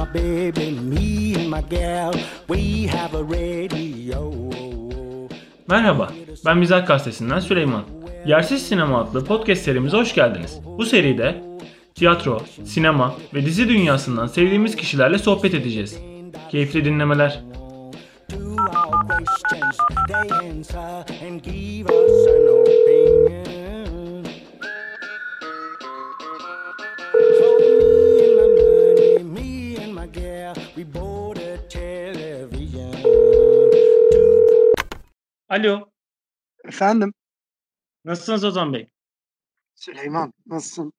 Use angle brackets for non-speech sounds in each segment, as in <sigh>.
my baby, me and my gal, we have a radio. Merhaba, ben Mizah Gazetesi'nden Süleyman. Yersiz Sinema adlı podcast serimize hoş geldiniz. Bu seride tiyatro, sinema ve dizi dünyasından sevdiğimiz kişilerle sohbet edeceğiz. Keyifli dinlemeler. To our questions, they answer and give us an opinion. Alo, Efendim nasılsınız Ozan Bey? Süleyman nasılsın?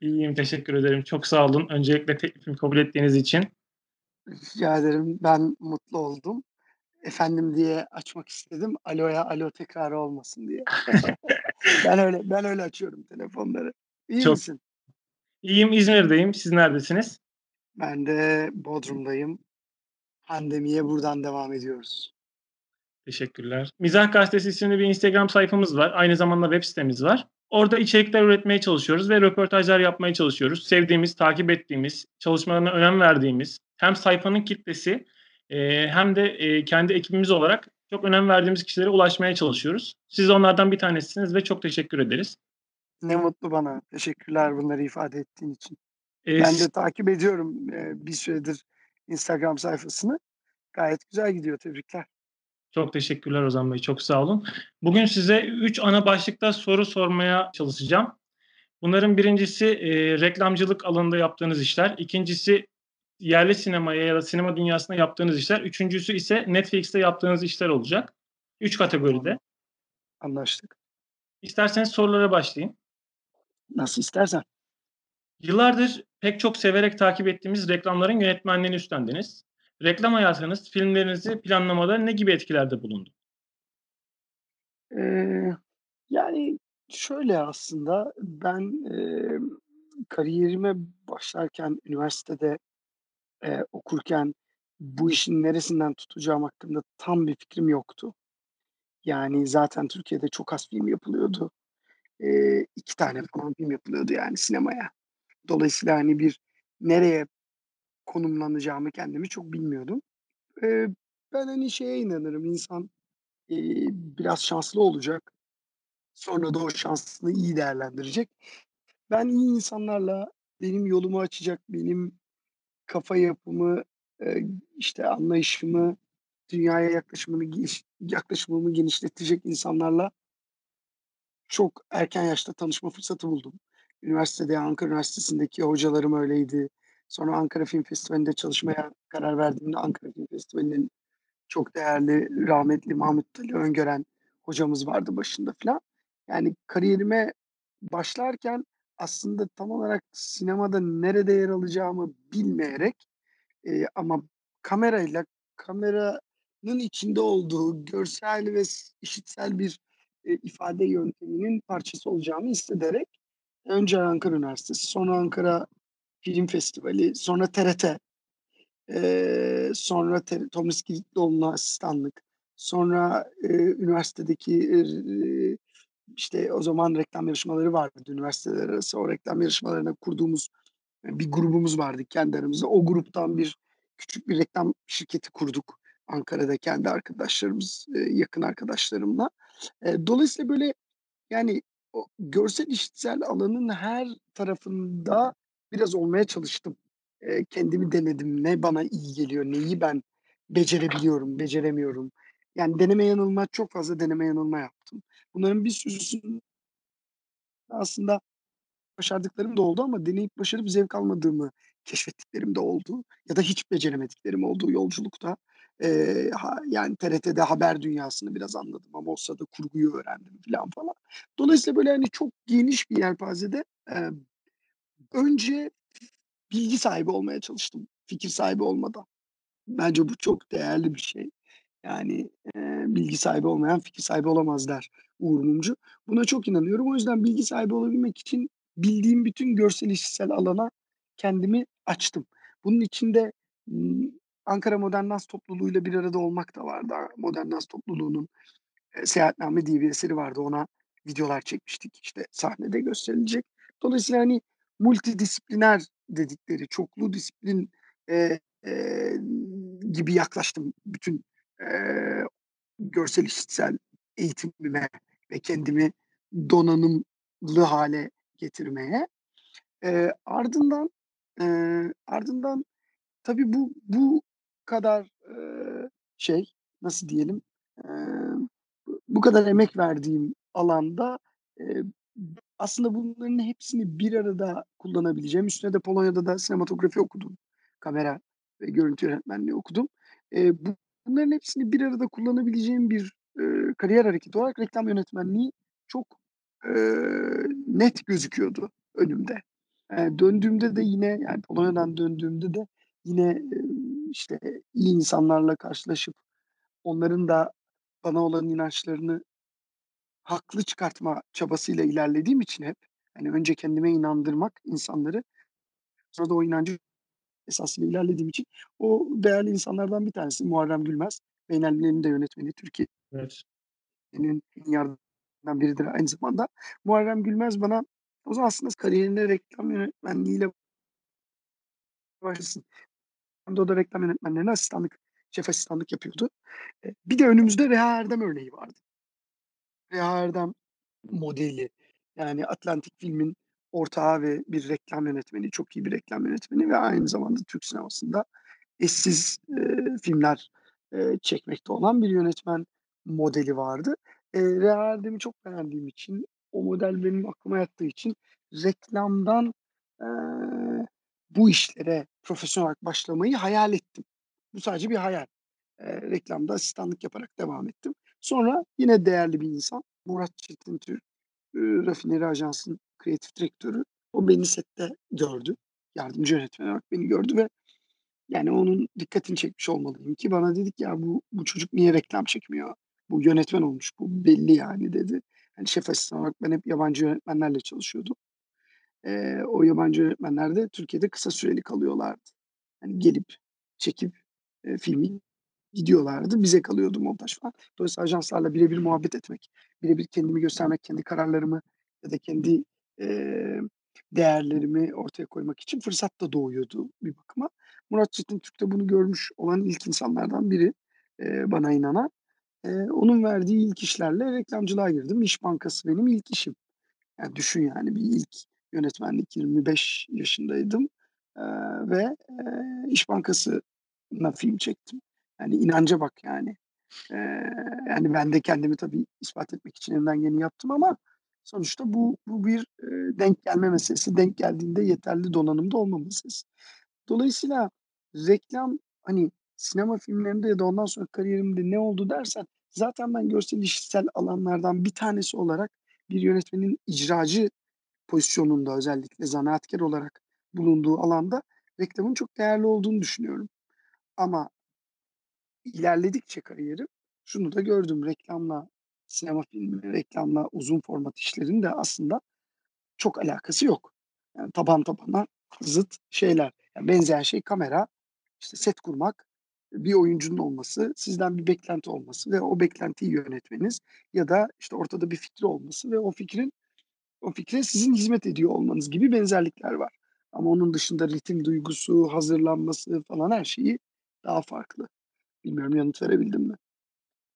İyiyim, teşekkür ederim. Çok sağ olun. Öncelikle teklifimi kabul ettiğiniz için. Rica ederim ben mutlu oldum. Efendim diye açmak istedim. Aloya alo tekrarı olmasın diye. <laughs> ben öyle ben öyle açıyorum telefonları. İyi Çok- misin? İyiyim, İzmir'deyim. Siz neredesiniz? Ben de Bodrum'dayım. Pandemiye buradan devam ediyoruz. Teşekkürler. Mizah Gazetesi isimli bir Instagram sayfamız var. Aynı zamanda web sitemiz var. Orada içerikler üretmeye çalışıyoruz ve röportajlar yapmaya çalışıyoruz. Sevdiğimiz, takip ettiğimiz, çalışmalarına önem verdiğimiz hem sayfanın kitlesi hem de kendi ekibimiz olarak çok önem verdiğimiz kişilere ulaşmaya çalışıyoruz. Siz onlardan bir tanesisiniz ve çok teşekkür ederiz. Ne mutlu bana. Teşekkürler bunları ifade ettiğin için. E, Ben de takip ediyorum e, bir süredir Instagram sayfasını. Gayet güzel gidiyor. Tebrikler. Çok teşekkürler Ozan Bey. Çok sağ olun. Bugün size 3 ana başlıkta soru sormaya çalışacağım. Bunların birincisi e, reklamcılık alanında yaptığınız işler. İkincisi yerli sinemaya ya da sinema dünyasında yaptığınız işler. Üçüncüsü ise Netflix'te yaptığınız işler olacak. Üç kategoride. Anlaştık. İsterseniz sorulara başlayayım. Nasıl istersen. Yıllardır pek çok severek takip ettiğimiz reklamların yönetmenliğini üstlendiniz. Reklam hayatınız filmlerinizi planlamada ne gibi etkilerde bulundu? Eee, yani şöyle aslında ben, eee, kariyerime başlarken üniversitede, eee, okurken bu işin neresinden tutacağım hakkında tam bir fikrim yoktu. Yani zaten Türkiye'de çok az film yapılıyordu. Eee, 2 tane falan film yapılıyordu yani sinemaya. Dolayısıyla, hani, bir nereye konumlanacağımı kendimi çok bilmiyordum. Eee, ben, hani, şeye inanırım, insan, eee, biraz şanslı olacak. Sonra da o şansını iyi değerlendirecek. Ben iyi insanlarla benim yolumu açacak, benim kafa yapımı, eee, işte, anlayışımı, dünyaya yaklaşımını geniş yaklaşımımı genişletecek insanlarla çok erken yaşta tanışma fırsatı buldum. Üniversitede, Ankara Üniversitesi'ndeki hocalarım öyleydi. Sonra Ankara Film Festivali'nde çalışmaya karar verdiğimde Ankara Film Festivali'nin çok değerli, rahmetli Mahmut Ali Öngören hocamız vardı başında filan. Yani kariyerime başlarken aslında tam olarak sinemada nerede yer alacağımı bilmeyerek, eee, ama kamerayla, kameranın içinde olduğu görsel ve işitsel bir, eee, ifade yönteminin parçası olacağımı hissederek önce Ankara Üniversitesi, sonra Ankara Film Festivali, sonra TRT, eee, sonra te Tomris Kilitlioğlu'na asistanlık, sonra, eee, üniversitedeki, eee, işte, o zaman reklam yarışmaları vardı üniversiteler arası. O reklam yarışmalarına kurduğumuz, bir grubumuz vardı kendi aramızda. O gruptan bir küçük bir reklam şirketi kurduk Ankara'da kendi arkadaşlarımız, yakın arkadaşlarımla. Dolayısıyla, böyle, yani, görsel işitsel alanın her tarafında biraz olmaya çalıştım. Eee, kendimi denedim. Ne bana iyi geliyor, neyi ben becerebiliyorum, beceremiyorum. Yani deneme yanılma, çok fazla deneme yanılma yaptım. Bunların bir sürüsünü aslında başardıklarım da oldu ama deneyip başarıp zevk almadığımı keşfettiklerim de oldu ya da hiç beceremediklerim oldu yolculukta. Eee, ha yani TRT'de haber dünyasını biraz anladım ama o sırada kurguyu öğrendim filan falan. Dolayısıyla, böyle, hani, çok geniş bir yelpazede, eee, önce bilgi sahibi olmaya çalıştım, fikir sahibi olmadan. Bence bu çok değerli bir şey. Yani, eee, bilgi sahibi olmayan fikir sahibi olamaz der Uğur Mumcu. Buna çok inanıyorum. O yüzden bilgi sahibi olabilmek için bildiğim bütün görsel işitsel alana kendimi açtım. Bunun içinde, Ankara Modern Dans Topluluğu'yla bir arada olmak da vardı. Modern Topluluğu'nun, eee, Seyahatname diye bir eseri vardı. Ona videolar çekmiştik, işte, sahnede gösterilecek. Dolayısıyla, hani, multidisipliner dedikleri, çoklu disiplin eee, eee, gibi yaklaştım bütün, eee, görsel işitsel eğitimime ve kendimi donanımlı hâle getirmeye. Eee, ardından, eee, ardından tabii bu bu kadar, eee, şey, nasıl diyelim, emm, bu kadar emek verdiğim alanda, eee, aslında bunların hepsini bir arada kullanabileceğim, üstüne de Polonya'da da sinematografi okudum. Kamera ve görüntü yönetmenliği okudum. Eee, bu bunların hepsini bir arada kullanabileceğim bir, eee, kariyer hareketi olarak reklam yönetmenliği çok, eee, net gözüküyordu önümde. Eee, döndüğümde de yine, yani Polonya'dan döndüğümde de yine, eee, işte, iyi insanlarla karşılaşıp onların da bana olan inançlarını haklı çıkartma çabasıyla ilerlediğim için hep, hani, önce kendime inandırmak insanları, sonra da o inancı esasıyla ilerlediğim için o değerli insanlardan bir tanesi Muharrem Gülmez. Beynelmile'nin de yönetmeni, Evet. Türkiye'nin en iyi biridir aynı zamanda. Muharrem Gülmez bana o zaman aslında kariyerine reklam yönetmenliğiyle başlasın. Hem de o da reklam yönetmenlerine asistanlık, şef asistanlık yapıyordu. Eee, bir de önümüzde Reha Erdem örneği vardı. Reha Erdem modeli, yani Atlantik Film'in ortağı ve bir reklam yönetmeni, çok iyi bir reklam yönetmeni ve aynı zamanda Türk sinemasında eşsiz, eee, filmler, eee, çekmekte olan bir yönetmen modeli vardı. Eee, Reha Erdem'i çok beğendiğim için, o model benim aklıma yattığı için reklamdan, eee, bu işlere profesyonel olarak başlamayı hayal ettim. Bu sadece bir hayal. Eee, reklamda asistanlık yaparak devam ettim. Sonra yine değerli bir insan, Murat Çetintürk, ııı, Rafineri Ajansı'nın kreatif direktörü. O beni sette gördü. Yardımcı yönetmen olarak beni gördü ve yani onun dikkatini çekmiş olmalıyım ki bana dedi ki "Ya, bu bu çocuk niye reklam çekmiyor? Bu yönetmen olmuş, bu belli yani." dedi. Hani, şef asistanı olarak ben hep yabancı yönetmenlerle çalışıyordum. Eee, o yabancı yönetmenler de Türkiye'de kısa süreli kalıyorlardı. Hani, gelip, çekip, eee, filmi gidiyorlardı. Bize kalıyordu montaj falan. Dolayısıyla ajanslarla bire bir muhabbet etmek, bire bir kendimi göstermek, kendi kararlarımı ya da kendi, eee, değerlerimi ortaya koymak için fırsat da doğuyordu bir bakıma. Murat Çetintürk de bunu görmüş olan ilk insanlardan biri, eee, bana inanan. Eee, onun verdiği ilk işlerle reklamcılığa girdim. İş Bankası benim ilk işim. Yani düşün yani bir ilk yönetmenlik 25 yaşındaydım, eee, ve, eee, İş Bankası'na film çektim. Yani inanca bak yani. Eee, yani ben de kendimi tabii ispat etmek için elimden geleni yaptım ama sonuçta bu bu bir, eee, denk gelme meselesi. Denk geldiğinde yeterli donanımda olma meselesi. Dolayısıyla reklam, hani, sinema filmlerinde ya da ondan sonra kariyerimde ne oldu dersen zaten ben görsel işitsel alanlardan bir tanesi olarak bir yönetmenin icracı pozisyonunda özellikle zanaatkâr olarak bulunduğu alanda reklamın çok değerli olduğunu düşünüyorum. Ama ilerledikçe kariyerim şunu da gördüm. Reklamla sinema filmi, reklamla uzun format işlerin de aslında çok alakası yok. Yani taban tabana zıt şeyler. Ya, benzeyen şey kamera, işte, set kurmak, bir oyuncunun olması, sizden bir beklenti olması ve o beklentiyi yönetmeniz ya da, işte, ortada bir fikri olması ve o fikrin o fikre sizin hizmet ediyor olmanız gibi benzerlikler var. Ama onun dışında ritim duygusu, hazırlanması falan her şeyi daha farklı. Bilmiyorum yanıt verebildim mi?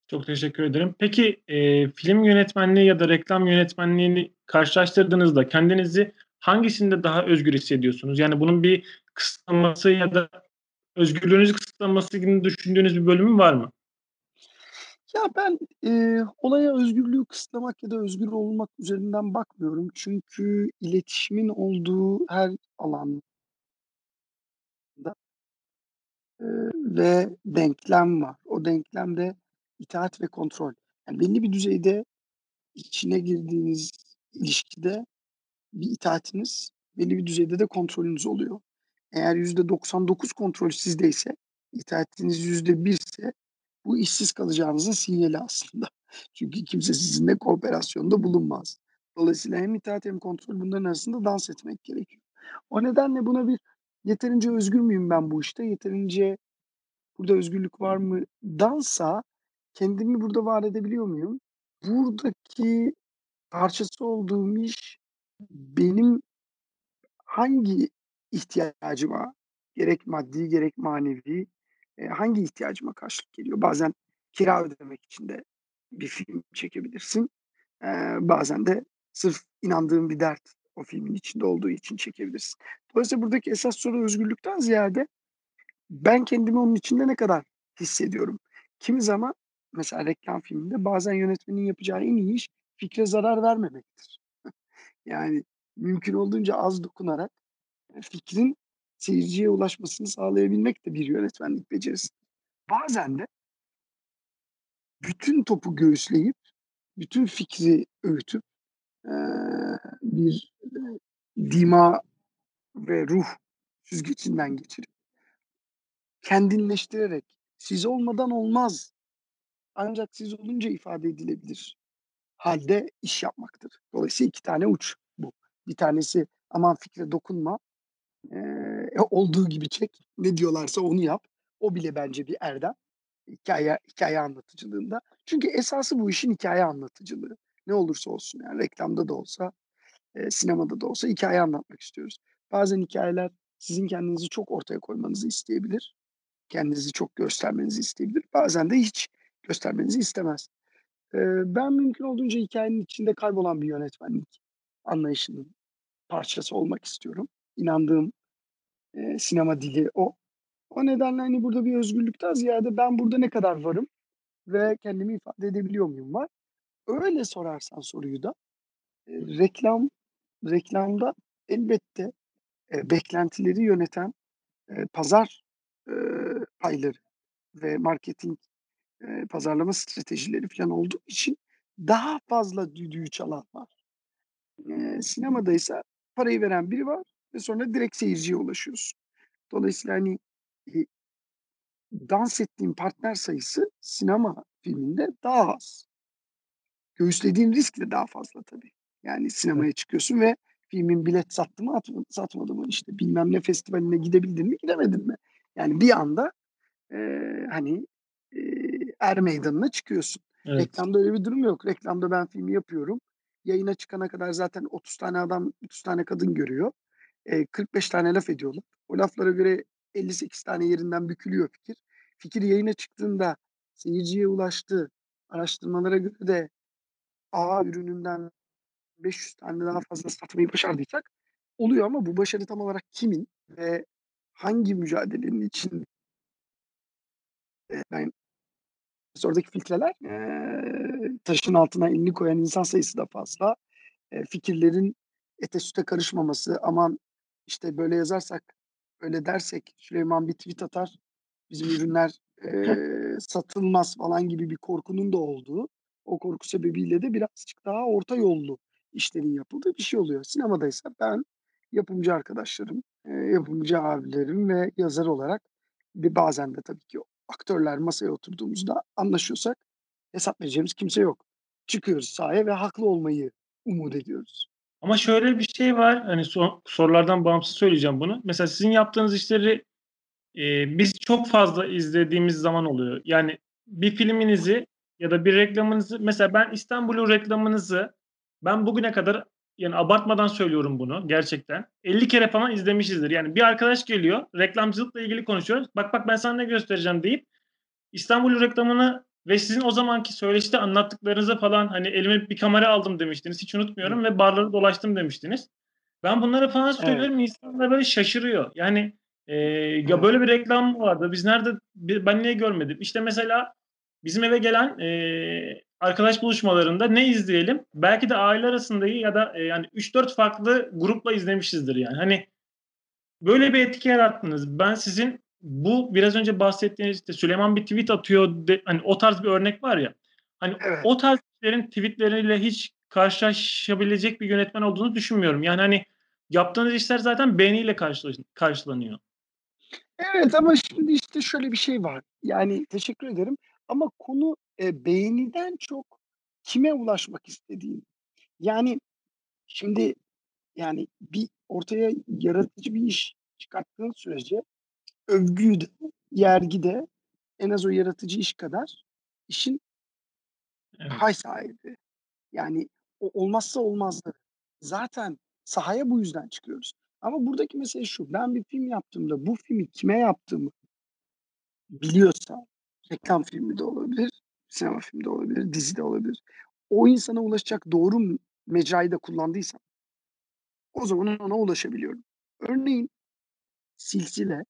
Çok teşekkür ederim. Peki, eee, film yönetmenliği ya da reklam yönetmenliğini karşılaştırdığınızda kendinizi hangisinde daha özgür hissediyorsunuz? Yani bunun bir kısıtlaması ya da özgürlüğünüzü kısıtlaması gibi düşündüğünüz bir bölümü var mı? Ya, ben, eee, olaya özgürlüğü kısıtlamak ya da özgür olmak üzerinden bakmıyorum. Çünkü iletişimin olduğu her alanda eee, ve denklem var. O denklemde itaat ve kontrol. Yani belli bir düzeyde içine girdiğiniz ilişkide bir itaatiniz, belli bir düzeyde de kontrolünüz oluyor. Eğer %99 kontrol sizdeyse, itaatiniz %1'se bu işsiz kalacağınızın sinyali aslında. <laughs> Çünkü kimse sizinle kooperasyonda bulunmaz. Dolayısıyla hem itaat hem kontrol bunların arasında dans etmek gerekiyor. O nedenle buna bir yeterince özgür müyüm ben bu işte, yeterince burada özgürlük var mı?dansa kendimi burada var edebiliyor muyum? Buradaki parçası olduğum iş benim hangi ihtiyacıma gerek maddi gerek manevi, eee, hangi ihtiyacıma karşılık geliyor? Bazen kira ödemek için de bir film çekebilirsin. Eee, bazen de sırf inandığın bir dert o filmin içinde olduğu için çekebilirsin. Dolayısıyla buradaki esas soru özgürlükten ziyade ben kendimi onun içinde ne kadar hissediyorum? Kimi zaman mesela reklam filminde bazen yönetmenin yapacağı en iyi iş fikre zarar vermemektir. <laughs> Yani mümkün olduğunca az dokunarak, fikrin seyirciye ulaşmasını sağlayabilmek de bir yönetmenlik becerisi. Bazen de bütün topu göğüsleyip, bütün fikri öğütüp, eee, bir, eee, dima ve ruh süzgecinden geçirip kendinleştirerek, siz olmadan olmaz, ancak siz olunca ifade edilebilir hâlde iş yapmaktır. Dolayısıyla 2 tane uç bu. Bir tanesi aman fikre dokunma, e, olduğu gibi çek, ne diyorlarsa onu yap. O bile bence bir erdem hikâye hikâye anlatıcılığında. Çünkü esası bu işin hikâye anlatıcılığı. Ne olursa olsun yani reklamda da olsa, eee, sinemada da olsa hikâye anlatmak istiyoruz. Bazen hikâyeler sizin kendinizi çok ortaya koymanızı isteyebilir. Kendinizi çok göstermenizi isteyebilir. Bazen de hiç göstermenizi istemez. Eee, ben mümkün olduğunca hikâyenin içinde kaybolan bir yönetmenlik anlayışının parçası olmak istiyorum. İnandığım, eee, sinema dili o. O nedenle, hani, burada bir özgürlükten ziyade ben burada ne kadar varım ve kendimi ifade edebiliyor muyum var. Öyle sorarsan soruyu da, eee, reklam reklamda elbette, eee, beklentileri yöneten, eee, pazar, eee, payları ve marketing, eee, pazarlama stratejileri filan olduğu için daha fazla düdüğü çalan var. Eee, sinemadaysa parayı veren biri var ve sonra direkt seyirciye ulaşıyorsun. Dolayısıyla, hani, iii dans ettiğin partner sayısı sinema filminde daha az. Göğüslediğin risk de daha fazla tabii. Yani sinemaya çıkıyorsun ve filmin bilet sattı mı atma satmadı mı, işte, bilmem ne festivaline gidebildin mi gidemedin mi? Yani bir anda, eee, hani, eee, er meydanına çıkıyorsun. Evet. Reklamda öyle bir durum yok. Reklamda ben filmi yapıyorum. Yayına çıkana kadar zaten 30 tane adam, 30 tane kadın görüyor. Eee, 45 tane laf ediyorlar. O laflara göre 58 tane yerinden bükülüyor fikir. Fikir yayına çıktığında seyirciye ulaştı. Araştırmalara göre de A ürününden 500 tane daha fazla satmayı başardıysak oluyor ama bu başarı tam olarak kimin ve hangi mücadelenin için ben oradaki filtreler, eee, taşın altına elini koyan insan sayısı da fazla. Eee, fikirlerin ete süte karışmaması, aman, işte, böyle yazarsak, öyle dersek Süleyman bir tweet atar, bizim ürünler, eee, satılmaz falan gibi bir korkunun da olduğu, o korku sebebiyle de birazcık daha orta yollu işlerin yapıldığı bir şey oluyor. Sinemadaysa ben, yapımcı arkadaşlarım, eee, yapımcı abilerim ve yazar olarak ve bazen de tabii ki aktörler masaya oturduğumuzda anlaşıyorsak hesap vereceğimiz kimse yok. Çıkıyoruz sahaya ve haklı olmayı umut ediyoruz. Ama şöyle bir şey var, hani, so sorulardan bağımsız söyleyeceğim bunu. Mesela sizin yaptığınız işleri, eee, biz çok fazla izlediğimiz zaman oluyor. Yani bir filminizi ya da bir reklamınızı mesela ben İstanbul'un reklamınızı ben bugüne kadar, yani abartmadan söylüyorum bunu gerçekten, 50 kere falan izlemişizdir. Yani bir arkadaş geliyor, reklamcılıkla ilgili konuşuyoruz. "Bak, bak ben sana ne göstereceğim." deyip İstanbul'un reklamını ve sizin o zamanki söyleşide anlattıklarınızı falan, hani, "Elime bir kamera aldım." demiştiniz. Hiç unutmuyorum Hı. ve barları dolaştım demiştiniz. Ben bunları falan Evet. söylüyorum, insanlar böyle şaşırıyor. Yani, eee, "Ya, Evet. böyle bir reklam mı vardı? Biz nerede ben niye görmedim?" İşte, mesela bizim eve gelen, eee, arkadaş buluşmalarında ne izleyelim? Belki de aile arasında ya da, eee, yani 3-4 farklı grupla izlemişizdir yani. Hani, böyle bir etki yarattınız. Ben sizin bu biraz önce bahsettiğiniz, işte, Süleyman bir tweet atıyor de hani, o tarz bir örnek var ya, hani, Evet. o tarz kişilerin tweetleriyle hiç karşılaşabilecek bir yönetmen olduğunuzu düşünmüyorum. Yani, hani, yaptığınız işler zaten beğeniyle karşılanıyor. Evet ama şimdi, işte, şöyle bir şey var. Yani teşekkür ederim ama konu, eee, beğeniden çok kime ulaşmak istediğin. Yani şimdi, yani bir ortaya yaratıcı bir iş çıkarttığın sürece övgü de, yergi de en az o yaratıcı iş kadar işin Evet. pay sahibi. Yani o olmazsa olmazları. Zaten sahaya bu yüzden çıkıyoruz. Ama buradaki mesele şu: Ben bir film yaptığımda bu filmi kime yaptığımı biliyorsam, reklam filmi de olabilir, sinema filmi de olabilir, dizi de olabilir. O insana ulaşacak doğru mecrayı da kullandıysam o zaman ona ulaşabiliyorum. Örneğin Silsile,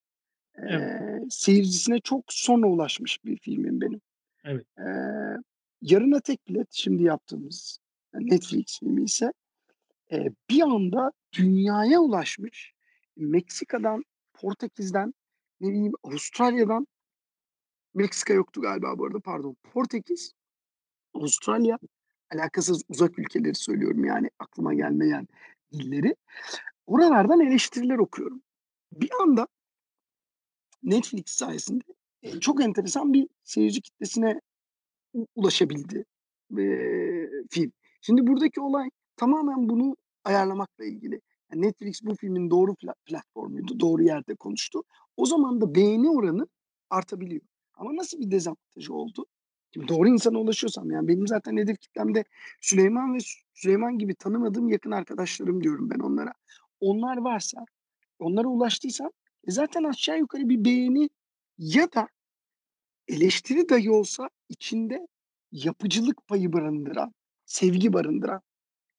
Evet. seyircisine çok sonra ulaşmış bir filmim benim. Evet. Eee, Yarına Tek Bilet şimdi yaptığımız, Netflix filmi ise, eee, bir anda dünyaya ulaşmış. Meksika'dan, Portekiz'den, ne bileyim Avustralya'dan Meksika yoktu galiba bu arada, pardon. Portekiz, Avustralya, alakasız uzak ülkeleri söylüyorum yani aklıma gelmeyen illeri. Oralardan eleştiriler okuyorum. Bir anda Netflix sayesinde, eee, çok enteresan bir seyirci kitlesine ulaşabildi, eee, film. Şimdi buradaki olay tamamen bunu ayarlamakla ilgili. Yani Netflix bu filmin doğru pla platformuydu, doğru yerde konuştu. O zaman da beğeni oranı artabiliyor. Ama nasıl bir dezavantajı oldu? Şimdi doğru insana ulaşıyorsam, yani benim zaten hedef kitlemde Süleyman ve Sü Süleyman gibi tanımadığım yakın arkadaşlarım diyorum ben onlara. Onlar varsa, onlara ulaştıysam, e, zaten aşağı yukarı bir beğeni ya da eleştiri dahi olsa içinde yapıcılık payı barındıran, sevgi barındıran,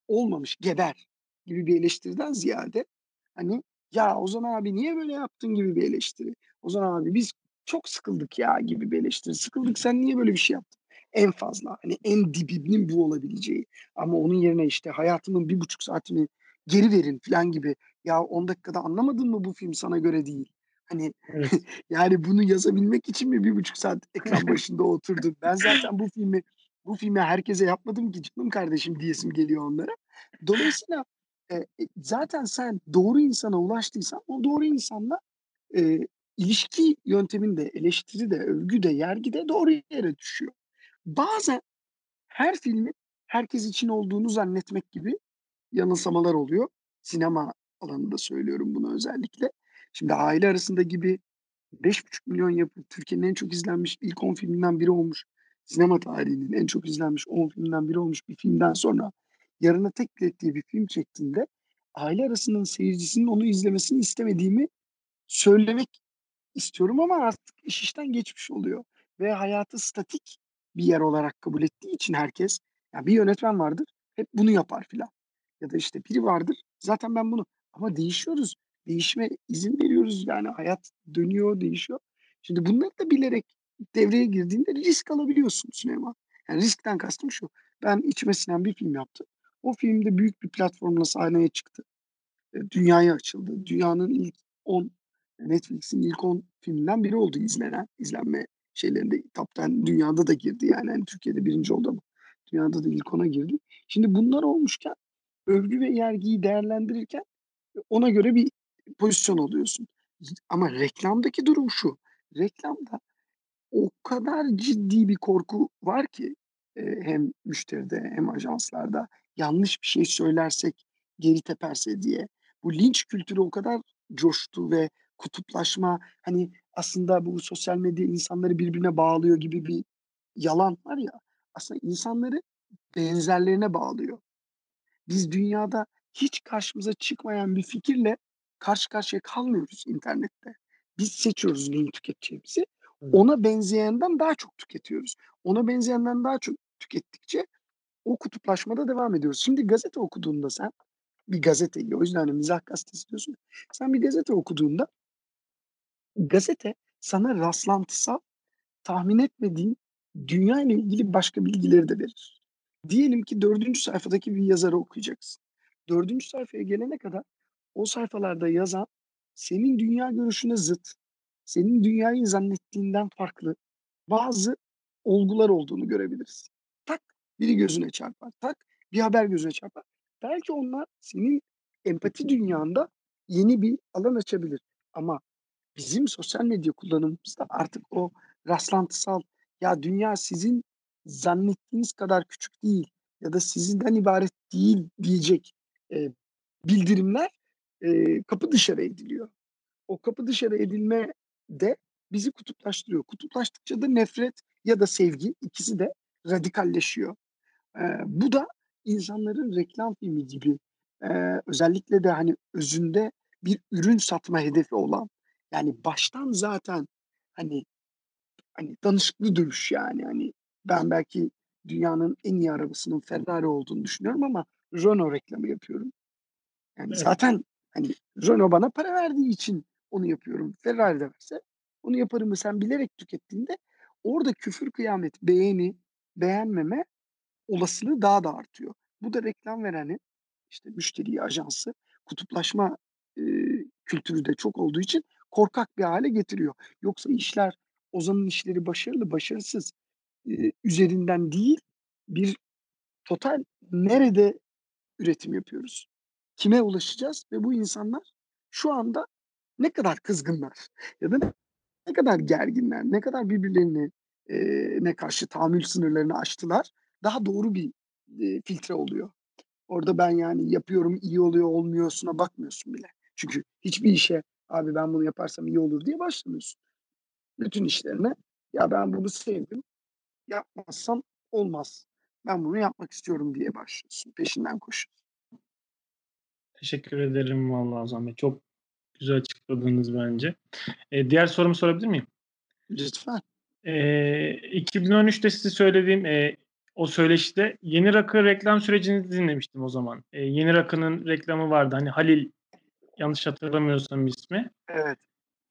olmamış, geber gibi bir eleştiriden ziyade, hani, "Ya, Ozan abi niye böyle yaptın?" gibi bir eleştiri. "Ozan abi biz çok sıkıldık ya." gibi bir eleştiri. "Sıkıldık, sen niye böyle bir şey yaptın?" En fazla, hani, en dibinin bu olabileceği ama onun yerine, işte, "Hayatımın 1,5 saatini geri verin." filan gibi, "Ya, 10 dakikada anlamadın mı bu film sana göre değil?" Hani, Evet. <laughs> yani bunu yazabilmek için mi 1,5 saat ekran <laughs> başında oturdun? Ben zaten bu filmi bu filmi herkese yapmadım ki canım kardeşim diyesim geliyor onlara. Dolayısıyla, eee, e, zaten sen doğru insana ulaştıysan o doğru insanla, eee, ilişki yöntemin de, eleştiri de, övgü de, yergi de doğru yere düşüyor. Bazen her filmin herkes için olduğunu zannetmek gibi yanılsamalar oluyor. Sinema alanında söylüyorum bunu özellikle. Şimdi Aile Arasında gibi 5,5 milyon yapıp Türkiye'nin en çok izlenmiş ilk 10 filminden biri olmuş, sinema tarihinin en çok izlenmiş 10 filminden biri olmuş bir filmden sonra Yarına Tek Bilet diye bir film çektiğinde Aile Arasında'nın seyircisinin onu izlemesini istemediğimi söylemek istiyorum ama artık iş işten geçmiş oluyor ve hayatı statik bir yer olarak kabul ettiği için herkes, ya, bir yönetmen vardır, hep bunu yapar filan ya da, işte, biri vardır, zaten ben bunu ama değişiyoruz, değişime izin veriyoruz, yani hayat dönüyor, değişiyor. Şimdi bunları da bilerek devreye girdiğinde risk alabiliyorsun Süleyman. Yani riskten kastım şu: Ben içime sinen bir film yaptım. O film de büyük bir platformla sahneye çıktı. Eee, dünyaya açıldı. Dünyanın ilk 10 Netflix'in ilk 10 filminden biri oldu izlenen, izlenme şeylerinde, top 10 dünyada da girdi yani, hani, Türkiye'de 1'inci oldu ama dünyada da ilk 10'a girdi. Şimdi bunlar olmuşken övgü ve yergiyi değerlendirirken, e, ona göre bir pozisyon alıyorsun. Ama reklamdaki durum şu: Reklamda o kadar ciddi bir korku var ki, eee, hem müşteride hem ajanslarda yanlış bir şey söylersek geri teperse diye. Bu linç kültürü o kadar coştu ve kutuplaşma, hani, aslında bu sosyal medya insanları birbirine bağlıyor gibi bir yalan var ya, aslında insanları benzerlerine bağlıyor. Biz dünyada hiç karşımıza çıkmayan bir fikirle karşı karşıya kalmıyoruz internette. Biz seçiyoruz neyi tüketeceğimizi. Ona benzeyenden daha çok tüketiyoruz. Ona benzeyenden daha çok tükettikçe o kutuplaşmada devam ediyoruz. Şimdi gazete okuduğunda sen, bir gazeteyi, o yüzden hani mizah gazetesi diyorsun sen bir gazete okuduğunda gazete sana rastlantısal, tahmin etmediğin dünyayla ilgili başka bilgileri de verir. Diyelim ki 4. sayfadaki bir yazarı okuyacaksın. 4. sayfaya gelene kadar o sayfalarda yazan senin dünya görüşüne zıt, senin dünyayı zannettiğinden farklı bazı olgular olduğunu görebilirsin. Tak, biri gözüne çarpar. Tak, bir haber gözüne çarpar. Belki onlar senin empati dünyanda yeni bir alan açabilir ama bizim sosyal medya kullanımımızda artık o rastlantısal, "Ya, dünya sizin zannettiğiniz kadar küçük değil ya da sizinden ibaret değil." diyecek, eee, bildirimler, eee, kapı dışarı ediliyor. O kapı dışarı edilme de bizi kutuplaştırıyor. Kutuplaştıkça da nefret ya da sevgi, ikisi de radikalleşiyor. Eee, bu da insanların reklam filmi gibi, eee, özellikle de, hani, özünde bir ürün satma hedefi olan, yani baştan zaten hani hani danışıklı dövüş yani hani ben belki dünyanın en iyi arabasının Ferrari olduğunu düşünüyorum ama Renault reklamı yapıyorum. Yani Evet. zaten hani Renault bana para verdiği için onu yapıyorum. Ferrari de verse onu yaparımı sen bilerek tükettiğinde orada küfür kıyamet, beğeni, beğenmeme olasılığı daha da artıyor. Bu da reklam verenin işte müşteri ajansı kutuplaşma eee, kültürü de çok olduğu için korkak bir hale getiriyor. Yoksa işler Ozan'ın işleri başarılı, başarısız üzerinden değil bir total nerede üretim yapıyoruz? Kime ulaşacağız ve bu insanlar şu anda ne kadar kızgınlar ya da ne kadar gerginler, ne kadar birbirlerine eee, ne karşı tahammül sınırlarını aştılar, daha doğru bir, eee, filtre oluyor. Orada ben yani yapıyorum, iyi oluyor, olmuyorsuna bakmıyorsun bile. Çünkü hiçbir işe, "Abi ben bunu yaparsam iyi olur." diye başlamıyorsun. Bütün işlerine, "Ya ben bunu sevdim, yapmazsam olmaz. Ben bunu yapmak istiyorum." diye başlıyorsun, peşinden koşuyorsun. Teşekkür ederim vallahi Bey. Çok güzel açıkladınız bence. Eee, diğer sorumu sorabilir miyim? Lütfen. Eee, 2013'te size söylediğim, eee, o söyleşide Yeni Rakı reklam sürecinizi dinlemiştim o zaman. Eee, Yeni Rakı'nın reklamı vardı. Hani Halil, yanlış hatırlamıyorsam ismi. Evet.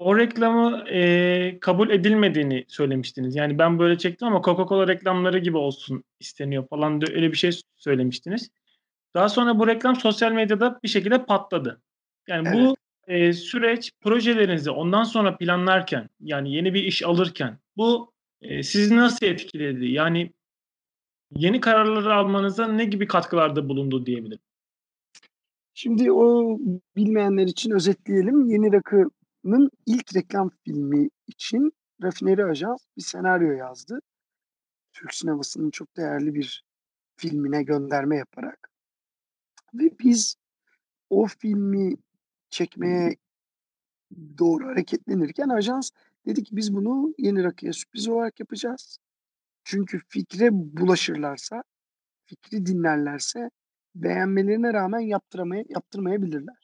O reklamı, eee, kabul edilmediğini söylemiştiniz. Yani ben böyle çektim ama Coca-Cola reklamları gibi olsun isteniyor falan de öyle bir şey söylemiştiniz. Daha sonra bu reklam sosyal medyada bir şekilde patladı. Yani Evet. bu, eee, süreç projelerinizi ondan sonra planlarken, yani yeni bir iş alırken bu, eee, sizi nasıl etkiledi? Yani yeni kararları almanıza ne gibi katkılarda bulundu diyebilirim? Şimdi o bilmeyenler için özetleyelim. Yeni Rakı'nın ilk reklam filmi için Rafineri Ajans bir senaryo yazdı. Türk sinemasının çok değerli bir filmine gönderme yaparak. Ve biz o filmi çekmeye doğru hareketlenirken ajans dedi ki biz bunu Yeni Rakı'ya sürpriz olarak yapacağız. Çünkü fikre bulaşırlarsa, fikri dinlerlerse beğenmelerine rağmen yaptıramaya yaptırmayabilirler.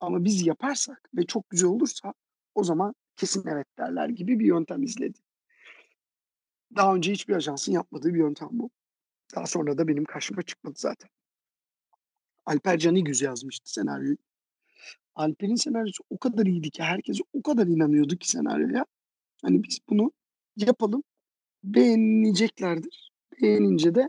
Ama biz yaparsak ve çok güzel olursa o zaman kesin evet derler gibi bir yöntem izledi. Daha önce hiçbir ajansın yapmadığı bir yöntem bu. Daha sonra da benim karşıma çıkmadı zaten. Alper Canigüz yazmıştı senaryoyu. Alper'in senaryosu o kadar iyiydi ki herkes o kadar inanıyordu ki senaryoya. Hani biz bunu yapalım, beğeneceklerdir. Beğenince de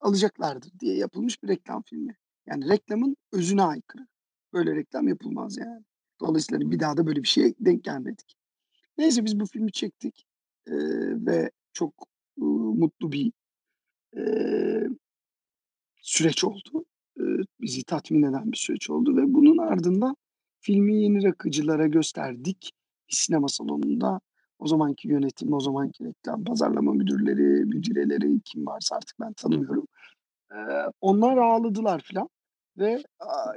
alacaklardır diye yapılmış bir reklam filmi. Yani reklamın özüne aykırı. Böyle reklam yapılmaz yani. Dolayısıyla bir daha da böyle bir şeye denk gelmedik. Neyse biz bu filmi çektik, eee, ve çok, ııı, mutlu bir, eee, süreç oldu. Eee, bizi tatmin eden bir süreç oldu ve bunun ardından filmi Yeni Rakıcılara gösterdik bir sinema salonunda. O zamanki yönetim, o zamanki reklam pazarlama müdürleri, müdireleri kim varsa artık ben tanımıyorum. Eee, onlar ağladılar filan ve,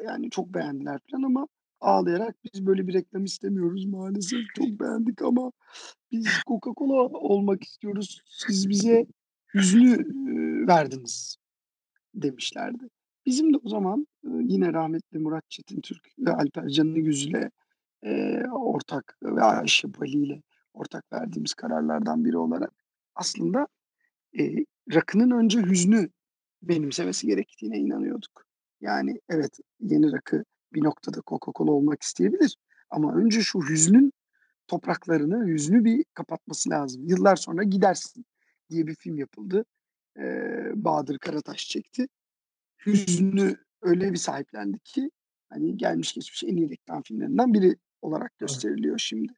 yani çok beğendiler filan ama ağlayarak biz böyle bir reklam istemiyoruz maalesef. Çok beğendik ama biz Coca-Cola olmak istiyoruz. Siz bize ııı, verdiniz demişlerdi. Bizim de o zaman, yine rahmetli Murat Çetintürk ve Alper Canigüz'le, eee, ortak ve Ayşe Bali ile ortak verdiğimiz kararlardan biri olarak aslında, eee, rakının önce hüznü benimsemesi gerektiğine inanıyorduk. Yani evet, Yeni Rakı bir noktada Coca-Cola olmak isteyebilir ama önce şu hüznün topraklarını, hüznü bir kapatması lazım. Yıllar sonra Gidersin diye bir film yapıldı. Eee, Bahadır Karataş çekti. Hüznü öyle bir sahiplendi ki hani gelmiş geçmiş en iyi reklam filmlerinden biri olarak gösteriliyor şimdi.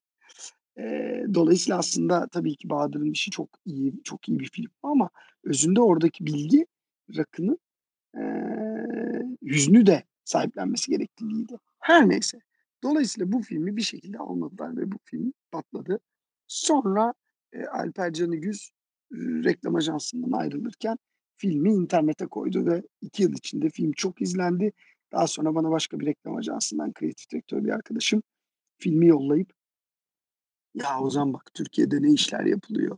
Eee, dolayısıyla aslında tabii ki Bahadır'ın işi çok iyi, çok iyi bir film ama özünde oradaki bilgi rakının, eee, hüznü de sahiplenmesi gerekliliğiydi. Her neyse. Dolayısıyla bu filmi bir şekilde almadılar ve bu film patladı. Sonra, eee, Alper Canigüz, ııı, reklam ajansından ayrılırken filmi internete koydu ve 2 yıl içinde film çok izlendi. Daha sonra bana başka bir reklam ajansından kreatif direktör bir arkadaşım filmi yollayıp "Ya Ozan bak Türkiye'de ne işler yapılıyor."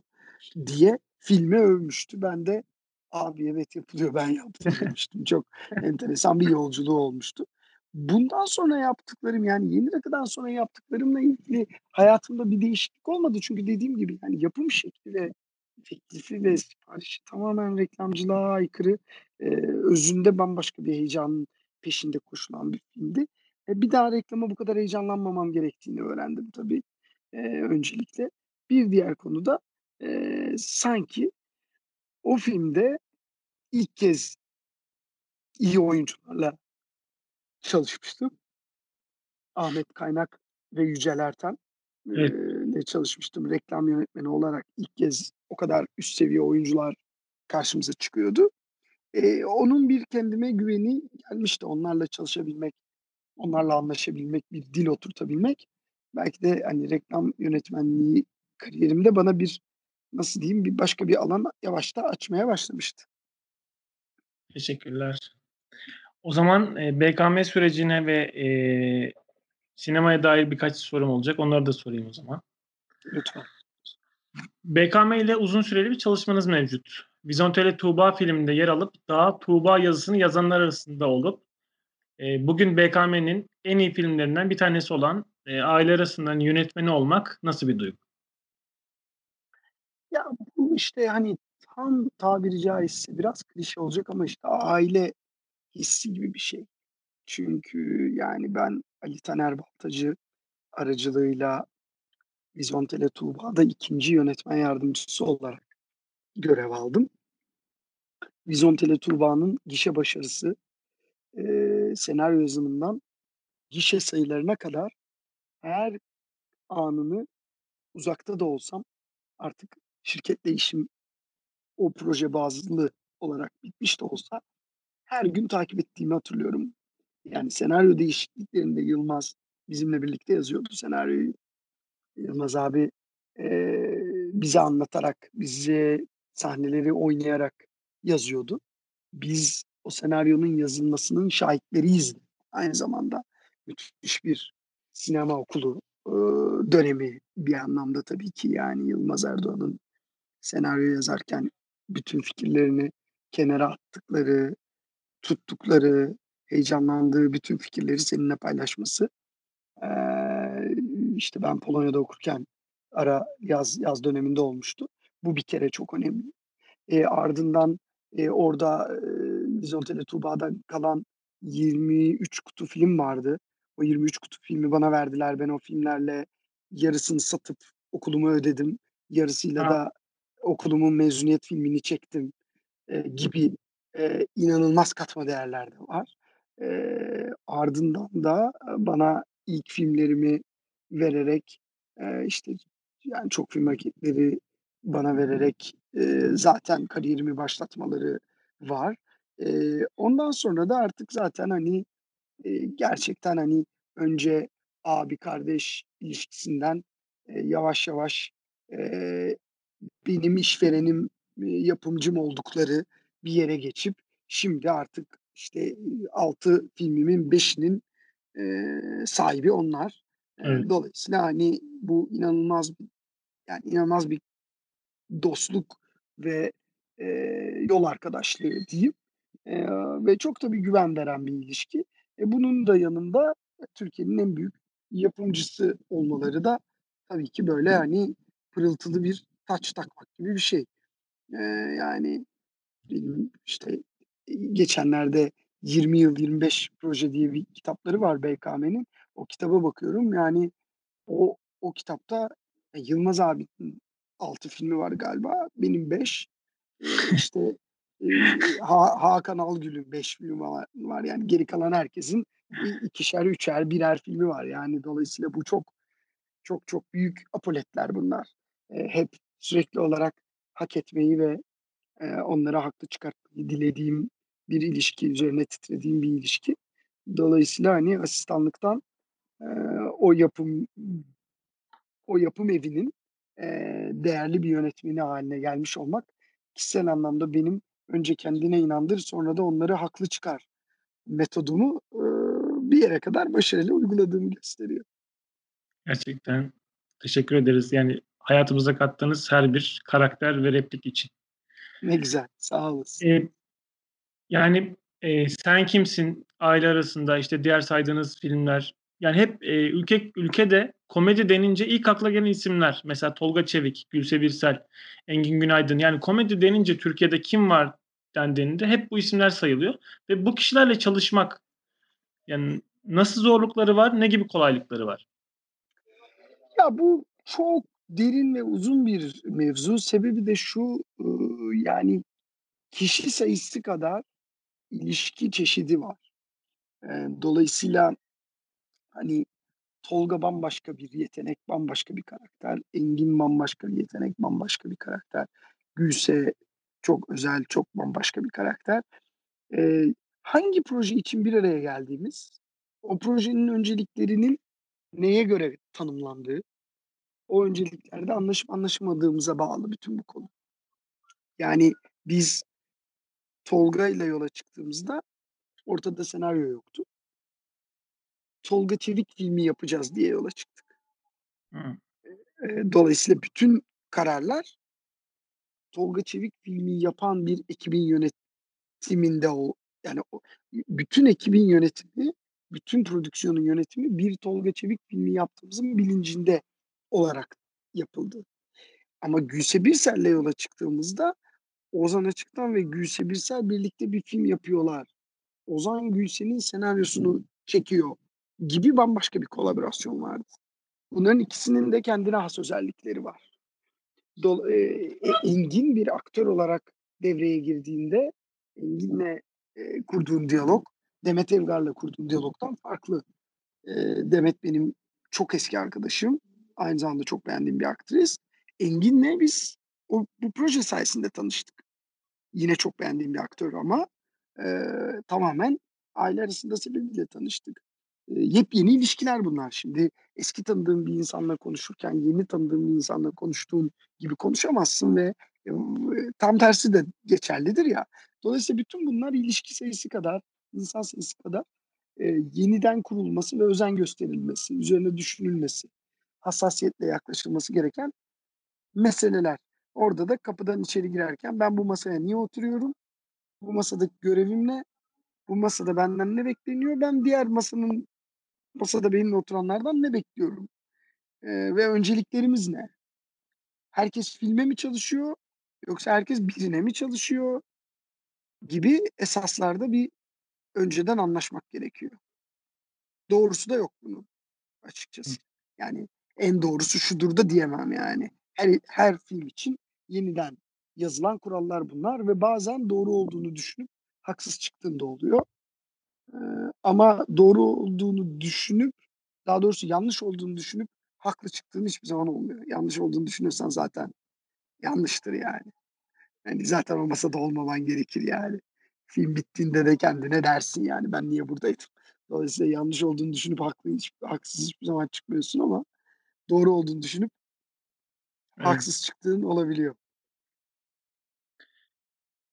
diye filmi övmüştü. Ben de "Abi evet yapılıyor, ben yaptım." <laughs> demiştim. Çok enteresan bir yolculuğu olmuştu. bundan sonra yaptıklarım, yani Yeni Rakı'dan sonra yaptıklarımla ilgili hayatımda bir değişiklik olmadı. Çünkü dediğim gibi, yani yapım şekli ve teklifi ve siparişi tamamen reklamcılığa aykırı, eee, özünde bambaşka bir heyecanın peşinde koşulan bir filmdi. E, bir daha reklama bu kadar heyecanlanmamam gerektiğini öğrendim tabii, eee, öncelikle. Bir diğer konu da, eee, sanki o filmde ilk kez iyi oyuncularla çalışmıştım. Ahmet Kaynak ve Yücel Erten, Evet. ile çalışmıştım reklam yönetmeni olarak. İlk kez o kadar üst seviye oyuncular karşımıza çıkıyordu. Eee, onun bir kendime güveni gelmişti. Onlarla çalışabilmek, onlarla anlaşabilmek, bir dil oturtabilmek belki de, hani, reklam yönetmenliği kariyerimde bana bir, nasıl diyeyim, bir başka bir alan yavaştan açmaya başlamıştı. Teşekkürler. O zaman, eee, BKM sürecine ve, eee, sinemaya dair birkaç sorum olacak. Onları da sorayım o zaman. Lütfen. BKM ile uzun süreli bir çalışmanız mevcut. Vizontele Tuğba filminde yer alıp daha Tuğba yazısını yazanlar arasında olup, eee, bugün BKM'nin en iyi filmlerinden bir tanesi olan, eee, Aile Arası'nın yönetmeni olmak nasıl bir duygu? Ya, bu, işte, hani, tam tabiri caizse biraz klişe olacak ama, işte, aile hissi gibi bir şey. Çünkü, yani, ben Ali Taner Baltacı aracılığıyla Vizontele Tuğba'da 2'nci yönetmen yardımcısı olarak görev aldım. Vizontele Tuğba'nın gişe başarısı, eee, senaryo yazımından gişe sayılarına kadar her anını uzakta da olsam artık şirketle işim o proje bazlı olarak bitmiş de olsa her gün takip ettiğimi hatırlıyorum. Yani senaryo değişikliklerinde Yılmaz bizimle birlikte yazıyordu senaryoyu. Yılmaz abi, eee, bize anlatarak, bize sahneleri oynayarak yazıyordu. Biz o senaryonun yazılmasının şahitleriyiz. Aynı zamanda müthiş bir sinema okulu, ııı, dönemi bir anlamda tabii ki. Yani Yılmaz Erdoğan'ın senaryo yazarken bütün fikirlerini kenara attıkları, tuttukları, heyecanlandığı bütün fikirleri seninle paylaşması. Eee, işte, ben Polonya'da okurken ara yaz yaz döneminde olmuştu. Bu bir kere çok önemli. Eee, ardından, eee, orada, eee, Vizontele Tuğba'da kalan 23 kutu film vardı. O 23 kutu filmi bana verdiler. Ben o filmlerle yarısını satıp okulumu ödedim. Yarısıyla A! da okulumun mezuniyet filmini çektim, eee, gibi, eee, inanılmaz katma değerler de var. Eee, ardından da, bana ilk filmlerimi vererek, eee, işte, yani, çok film maketleri bana vererek, eee, zaten kariyerimi başlatmaları var. Eee, ondan sonra da artık zaten, hani, eee, gerçekten, hani, önce abi kardeş ilişkisinden, eee, yavaş yavaş, eee, benim işverenim, yapımcım oldukları bir yere geçip şimdi artık, işte, eee, 6 filmimin 5'inin, eee, sahibi onlar. Evet. dolayısıyla, hani, bu inanılmaz yani, inanılmaz bir dostluk ve, eee, yol arkadaşlığı diyeyim, eee, ve çok da bir güven veren bir ilişki. E, bunun da yanında e, Türkiye'nin en büyük yapımcısı olmaları da tabii ki, böyle, hani, pırıltılı bir taç takmak gibi bir şey. Eee, yani, işte, geçenlerde "20 Yıl 25 Proje" diye bir kitapları var BKM'nin. O kitaba bakıyorum, yani, o o kitapta, eee, Yılmaz abinin 6 filmi var galiba, benim 5. Eee, işte, eee, Ha Hakan Algül'ün 5 filmi var. Yani, geri kalan herkesin ikişer, üçer, birer filmi var. Yani, dolayısıyla bu çok, çok, çok büyük apoletler bunlar. Eee, hep sürekli olarak hak etmeyi ve, eee, onları haklı çıkartmayı dilediğim bir ilişki, üzerine titrediğim bir ilişki. Dolayısıyla, hani, asistanlıktan, eee, o yapım o yapım evinin, eee, değerli bir yönetmeni hâline gelmiş olmak kişisel anlamda benim önce kendine inandır, sonra da onları haklı çıkar metodumu, ııı, bir yere kadar başarıyla uyguladığımı gösteriyor. Gerçekten teşekkür ederiz. Yani, hayatımıza kattığınız her bir karakter ve replik için. Ne güzel, sağ olasın. Eee, yani, eee, "Sen Kimsin?", Aile Arasında, işte diğer saydığınız filmler. Yani hep, eee, ülke ülkede komedi denince ilk akla gelen isimler. Mesela Tolga Çevik, Gülse Birsel, Engin Günaydın. Yani komedi denince Türkiye'de kim var dendiğinde hep bu isimler sayılıyor ve bu kişilerle çalışmak, yani nasıl zorlukları var, ne gibi kolaylıkları var? Ya, bu çok derin ve uzun bir mevzu. Sebebi de şu, yani kişi sayısı kadar ilişki çeşidi var. Dolayısıyla, hani, Tolga bambaşka bir yetenek, bambaşka bir karakter. Engin bambaşka bir yetenek, bambaşka bir karakter. Gülse çok özel, çok bambaşka bir karakter. Eee, hangi proje için bir araya geldiğimiz, o projenin önceliklerinin neye göre tanımlandığı, o önceliklerde anlaşıp anlaşamadığımıza bağlı bütün bu konu. Yani biz Tolga'yla yola çıktığımızda ortada senaryo yoktu. Tolga Çevik filmi yapacağız diye yola çıktık. Eee, dolayısıyla bütün kararlar Tolga Çevik filmi yapan bir ekibin yönetiminde o yani o bütün ekibin yönetimi, bütün prodüksiyonun yönetimi bir Tolga Çevik filmi yaptığımızın bilincinde olarak yapıldı. Ama Gülse Birsel'le yola çıktığımızda Ozan Açık'tan ve Gülse Birsel birlikte bir film yapıyorlar. Ozan Gülse'nin senaryosunu çekiyor gibi bambaşka bir kolaborasyon vardı. Bunların ikisinin de kendine has özellikleri var. Dol eee, e Engin bir aktör olarak devreye girdiğinde Engin'le, eee, kurduğun diyalog Demet Evgar'la kurduğun diyalogdan farklı. Eee, Demet benim çok eski arkadaşım. Aynı zamanda çok beğendiğim bir aktris. Engin'le biz o bu proje sayesinde tanıştık. Yine çok beğendiğim bir aktör ama, eee, tamamen aile arasında sebebiyle tanıştık. Eee, yepyeni ilişkiler bunlar. Şimdi eski tanıdığın bir insanla konuşurken yeni tanıdığın bir insanla konuştuğun gibi konuşamazsın ve, eee, tam tersi de geçerlidir ya. Dolayısıyla bütün bunlar ilişki sayısı kadar, insan sayısı kadar, eee, yeniden kurulması ve özen gösterilmesi, üzerine düşünülmesi, hassasiyetle yaklaşılması gereken meseleler. Orada da kapıdan içeri girerken ben bu masaya niye oturuyorum? Bu masadaki görevim ne? Bu masada benden ne bekleniyor? Ben diğer masanın masada benimle oturanlardan ne bekliyorum? Eee, ve önceliklerimiz ne? Herkes filme mi çalışıyor yoksa herkes birine mi çalışıyor? Gibi esaslarda bir önceden anlaşmak gerekiyor. Doğrusu da yok bunun açıkçası. Yani en doğrusu şudur da diyemem yani. Her her film için yeniden yazılan kurallar bunlar ve bazen doğru olduğunu düşünüp haksız çıktığın da oluyor. Eee, ama doğru olduğunu düşünüp, daha doğrusu yanlış olduğunu düşünüp haklı çıktığın hiçbir zaman olmuyor. Yanlış olduğunu düşünüyorsan zaten yanlıştır yani. Hani zaten o masada olmaman gerekir yani. Film bittiğinde de kendine dersin yani ben niye buradaydım? Dolayısıyla yanlış olduğunu düşünüp haklı hiç haksız hiçbir zaman çıkmıyorsun ama doğru olduğunu düşünüp Evet. haksız çıktığın olabiliyor.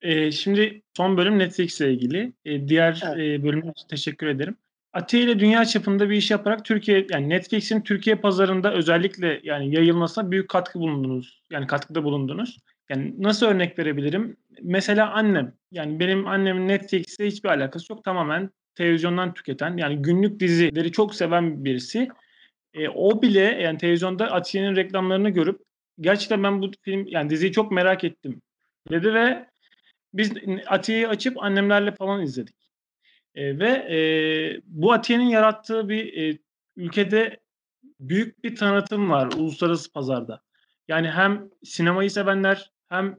Eee, şimdi son bölüm Netflix'le ilgili. Eee, diğer, Evet. eee, bölümler için teşekkür ederim. Atiye ile dünya çapında bir iş yaparak Türkiye yani Netflix'in Türkiye pazarında özellikle yani yayılmasına büyük katkı bulundunuz. Yani katkıda bulundunuz. Yani nasıl örnek verebilirim? Mesela annem. Yani benim annemin Netflix'le hiçbir alakası yok. Tamamen televizyondan tüketen, yani günlük dizileri çok seven birisi. Eee, o bile yani televizyonda Atiye'nin reklamlarını görüp gerçekten ben bu film yani diziyi çok merak ettim dedi ve biz Atiye'yi açıp annemlerle falan izledik. Eee, ve, eee, bu Atiye'nin yarattığı bir, eee, ülkede büyük bir tanıtım var uluslararası pazarda. Yani hem sinemayı sevenler hem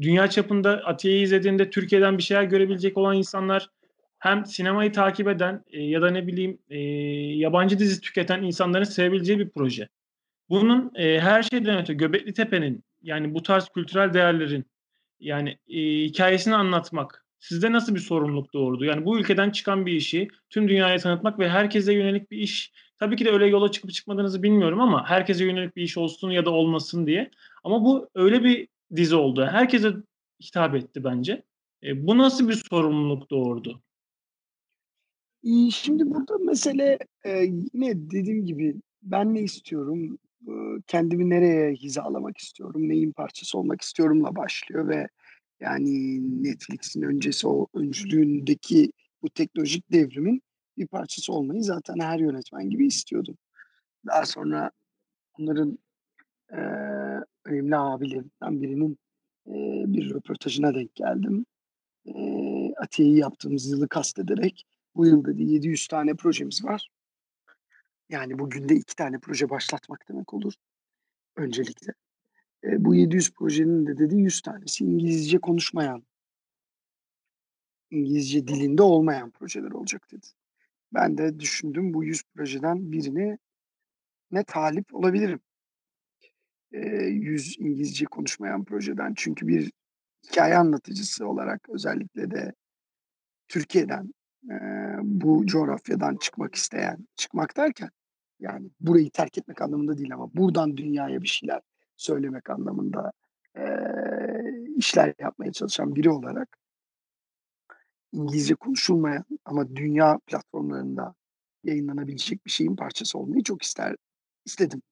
dünya çapında Atiye'yi izlediğinde Türkiye'den bir şeyler görebilecek olan insanlar hem sinemayı takip eden, eee, ya da ne bileyim, eee, yabancı dizi tüketen insanların sevebileceği bir proje. Bunun, eee, her şeyden öte Göbeklitepe'nin yani bu tarz kültürel değerlerin yani, eee, hikâyesini anlatmak sizde nasıl bir sorumluluk doğurdu? Yani bu ülkeden çıkan bir işi tüm dünyaya tanıtmak ve herkese yönelik bir iş. Tabii ki de öyle yola çıkıp çıkmadığınızı bilmiyorum ama herkese yönelik bir iş olsun ya da olmasın diye. Ama bu öyle bir dizi oldu. Herkese hitap etti bence. Eee, bu nasıl bir sorumluluk doğurdu? Şimdi burada mesele, eee, yine dediğim gibi ben ne istiyorum, kendimi nereye hizalamak istiyorum, neyin parçası olmak istiyorumla başlıyor ve yani Netflix'in öncesi o öncülüğündeki bu teknolojik devrimin bir parçası olmayı zaten her yönetmen gibi istiyordum. Daha sonra onların, eee, önemli abilerinden birinin, eee, bir röportajına denk geldim. Eee, Atiye'yi yaptığımız yılı kastederek bu yıl dedi 700 tane projemiz var. Yani bu günde 2 tane proje başlatmak demek olur öncelikle. Eee, bu 700 projenin de dedi 100 tanesi İngilizce konuşmayan İngilizce dilinde olmayan projeler olacak dedi. Ben de düşündüm bu 100 projeden birine ne talip olabilirim. Eee, 100 İngilizce konuşmayan projeden. Çünkü bir hikâye anlatıcısı olarak özellikle de Türkiye'den, eee, bu coğrafyadan çıkmak isteyen, çıkmak derken yani burayı terk etmek anlamında değil ama buradan dünyaya bir şeyler söylemek anlamında, eee, işler yapmaya çalışan biri olarak İngilizce konuşulmayan ama dünya platformlarında yayınlanabilecek bir şeyin parçası olmayı çok ister istedim.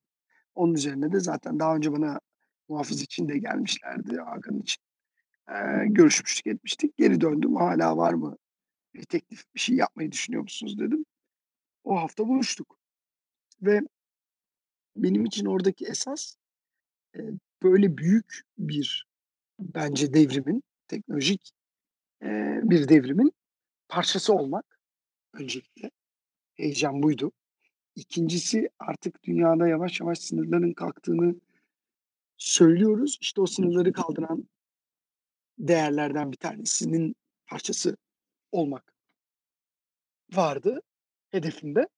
Onun üzerine de zaten daha önce bana Muhafız için de gelmişlerdi, Hakan için. Eee, görüşmüştük, etmiştik. Geri döndüm. "Hâlâ var mı bir teklif, bir şey yapmayı düşünüyor musunuz?" dedim. O hafta buluştuk ve benim için oradaki esas, eee, böyle büyük bir bence devrimin, teknolojik, eee, bir devrimin parçası olmak öncelikle. Heyecan buydu. 2'ncisi artık dünyada yavaş yavaş sınırların kalktığını söylüyoruz. İşte o sınırları kaldıran değerlerden bir tanesinin parçası olmak vardı hedefimde.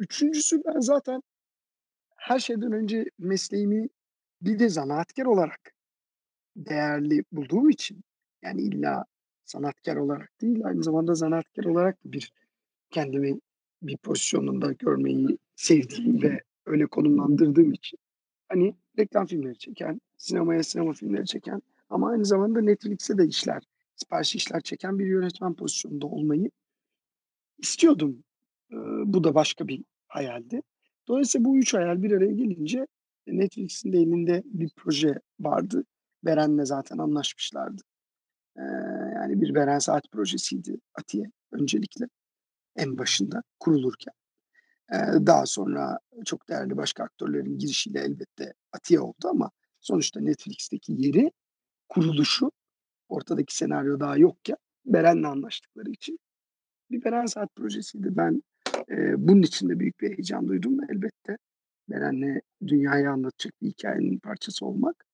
3'üncüsü ben zaten her şeyden önce mesleğimi bir de zanaatkar olarak değerli bulduğum için, yani illa sanatkar olarak değil, aynı zamanda zanaatkar olarak bir kendimi bir pozisyonunda görmeyi sevdiğim ve öyle konumlandırdığım için, hani, reklam filmleri çeken, sinemaya sinema filmleri çeken ama aynı zamanda Netflix'e de işler, sipariş işler çeken bir yönetmen pozisyonunda olmayı istiyordum. Eee, bu da başka bir hayaldi. Dolayısıyla bu 3 hayal bir araya gelince, e, Netflix'in de elinde bir proje vardı. Beren'le zaten anlaşmışlardı. Eee, yani bir Beren Saat projesiydi Atiye öncelikle en başında kurulurken. Eee, daha sonra çok değerli başka aktörlerin girişiyle elbette Atiye oldu ama sonuçta Netflix'teki yeri, kuruluşu, ortadaki senaryo daha yokken Beren'le anlaştıkları için bir Beren Saat projesiydi. Ben, eee, bunun için de büyük bir heyecan duydum elbette. Beren'le dünyaya anlatacak bir hikâyenin parçası olmak.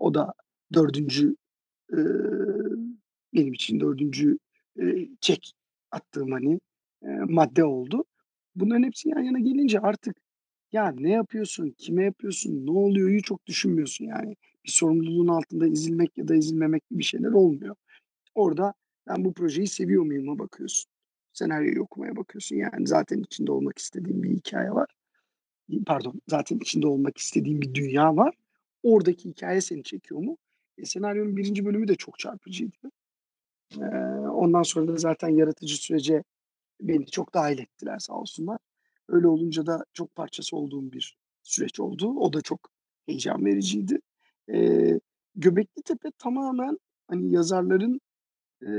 O da 4'üncü, ııı, benim için 4'üncü, eee, çek attığım, hani, eee, madde oldu. Bunların hepsi yan yana gelince artık ya ne yapıyorsun, kime yapıyorsun, ne oluyor'yu çok düşünmüyorsun yani. Bir sorumluluğun altında ezilmek ya da ezilmemek gibi şeyler olmuyor. Orada ben bu projeyi seviyor muyum'a bakıyorsun. Senaryoyu okumaya bakıyorsun. Yani zaten içinde olmak istediğin bir hikâye var. Pardon, zaten içinde olmak istediğin bir dünya var. Oradaki hikâye seni çekiyor mu? E, senaryonun 1'inci bölümü de çok çarpıcıydı. Eee, ondan sonra da zaten yaratıcı sürece beni çok dâhil ettiler sağ olsunlar. Öyle olunca da çok parçası olduğum bir süreç oldu. O da çok heyecan vericiydi. Eee, Göbeklitepe tamamen, hani, yazarların, eee,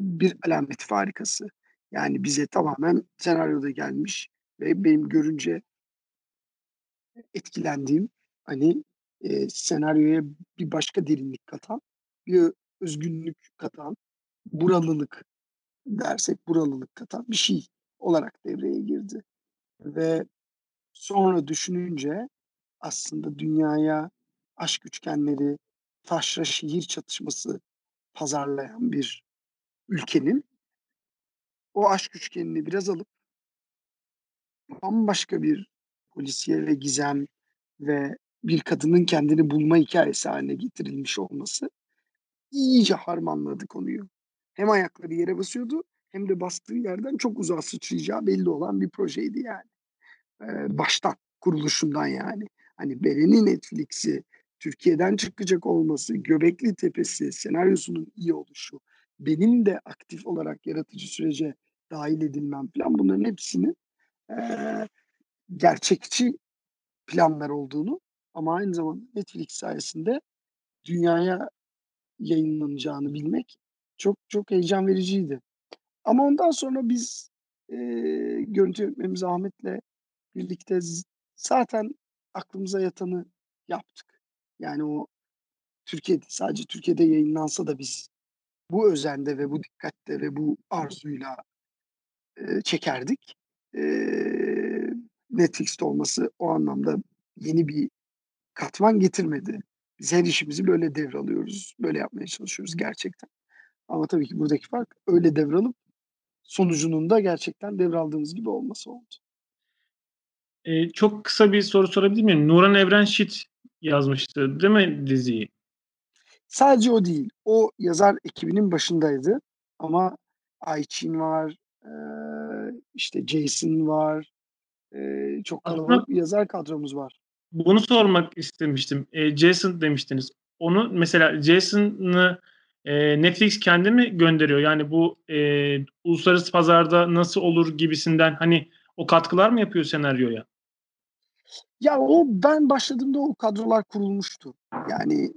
bir alameti farikası. Yani bize tamamen senaryoda gelmiş ve benim görünce etkilendiğim, hani, eee, senaryoya bir başka derinlik katan, bir özgünlük katan, buralılık dersek buralılık katan bir şey olarak devreye girdi ve sonra düşününce aslında dünyaya aşk üçgenleri, taşra şehir çatışması pazarlayan bir ülkenin o aşk üçgenini biraz alıp bambaşka bir polisiye ve gizem ve bir kadının kendini bulma hikâyesi hâline getirilmiş olması iyice harmanladı konuyu. Hem ayakları yere basıyordu hem de bastığı yerden çok uzağa sıçrayacağı belli olan bir projeydi yani. Eee, baştan, kuruluşundan yani. Hani Beren'in Netflix'i, Türkiye'den çıkacak olması, Göbeklitepe'si, senaryosunun iyi oluşu, benim de aktif olarak yaratıcı sürece dâhil edilmem filan bunların hepsinin, eee, gerçekçi planlar olduğunu ama aynı zamanda Netflix sayesinde dünyaya yayınlanacağını bilmek çok çok heyecan vericiydi. Ama ondan sonra biz, eee, görüntü yönetmenimiz Ahmet'le birlikte zaten aklımıza yatanı yaptık. Yani o Türkiye'de, sadece Türkiye'de yayınlansa da biz bu özende ve bu dikkatle ve bu arzuyla, eee, çekerdik. Eee, Netflix'te olması o anlamda yeni bir katman getirmedi. Biz her işimizi böyle devralıyoruz, böyle yapmaya çalışıyoruz gerçekten. Ama tabii ki buradaki fark öyle devralıp sonucunun da gerçekten devraldığımız gibi olması oldu. Eee, çok kısa bir soru sorabilir miyim? Nuran Evrenşit yazmıştı, değil mi diziyi? Sadece o değil. O yazar ekibinin başındaydı ama Ayçin var, işte Jason var. Çok kalabalık bir yazar kadromuz var. Bunu sormak istemiştim. Jason demiştiniz. Onu mesela Jason'ı, Netflix kendi mi gönderiyor? Yani bu, eee, uluslararası pazarda nasıl olur gibisinden, hani, o katkılar mı yapıyor senaryoya? Ya, o ben başladığımda o kadrolar kurulmuştu. Yani,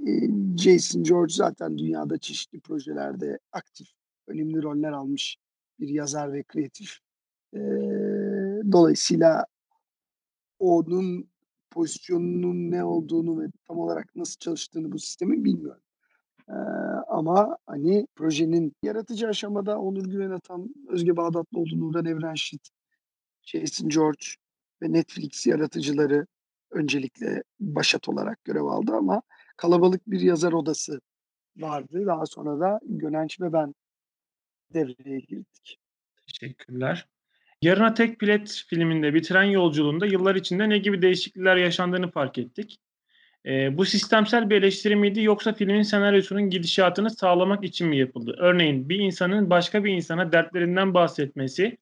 Jason George zaten dünyada çeşitli projelerde aktif, önemli roller almış bir yazar ve kreatif. Eee, dolayısıyla onun pozisyonunun ne olduğunu ve tam olarak nasıl çalıştığını bu sistemin bilmiyorum. Eee, ama, hani, projenin yaratıcı aşamada Onur Güven Atan, Özge Bağdatlıoğlu, Nuran Evrenşit, Jason George ve Netflix yaratıcıları öncelikle başat olarak görev aldı ama kalabalık bir yazar odası vardı. Daha sonra da Gönenç ve ben devreye girdik. Teşekkürler. Yarına Tek Bilet filminde bir tren yolculuğunda yıllar içinde ne gibi değişiklikler yaşandığını fark ettik. Eee, bu sistemsel bir eleştiri miydi yoksa filmin senaryosunun gidişatını sağlamak için mi yapıldı? Örneğin bir insanın başka bir insana dertlerinden bahsetmesi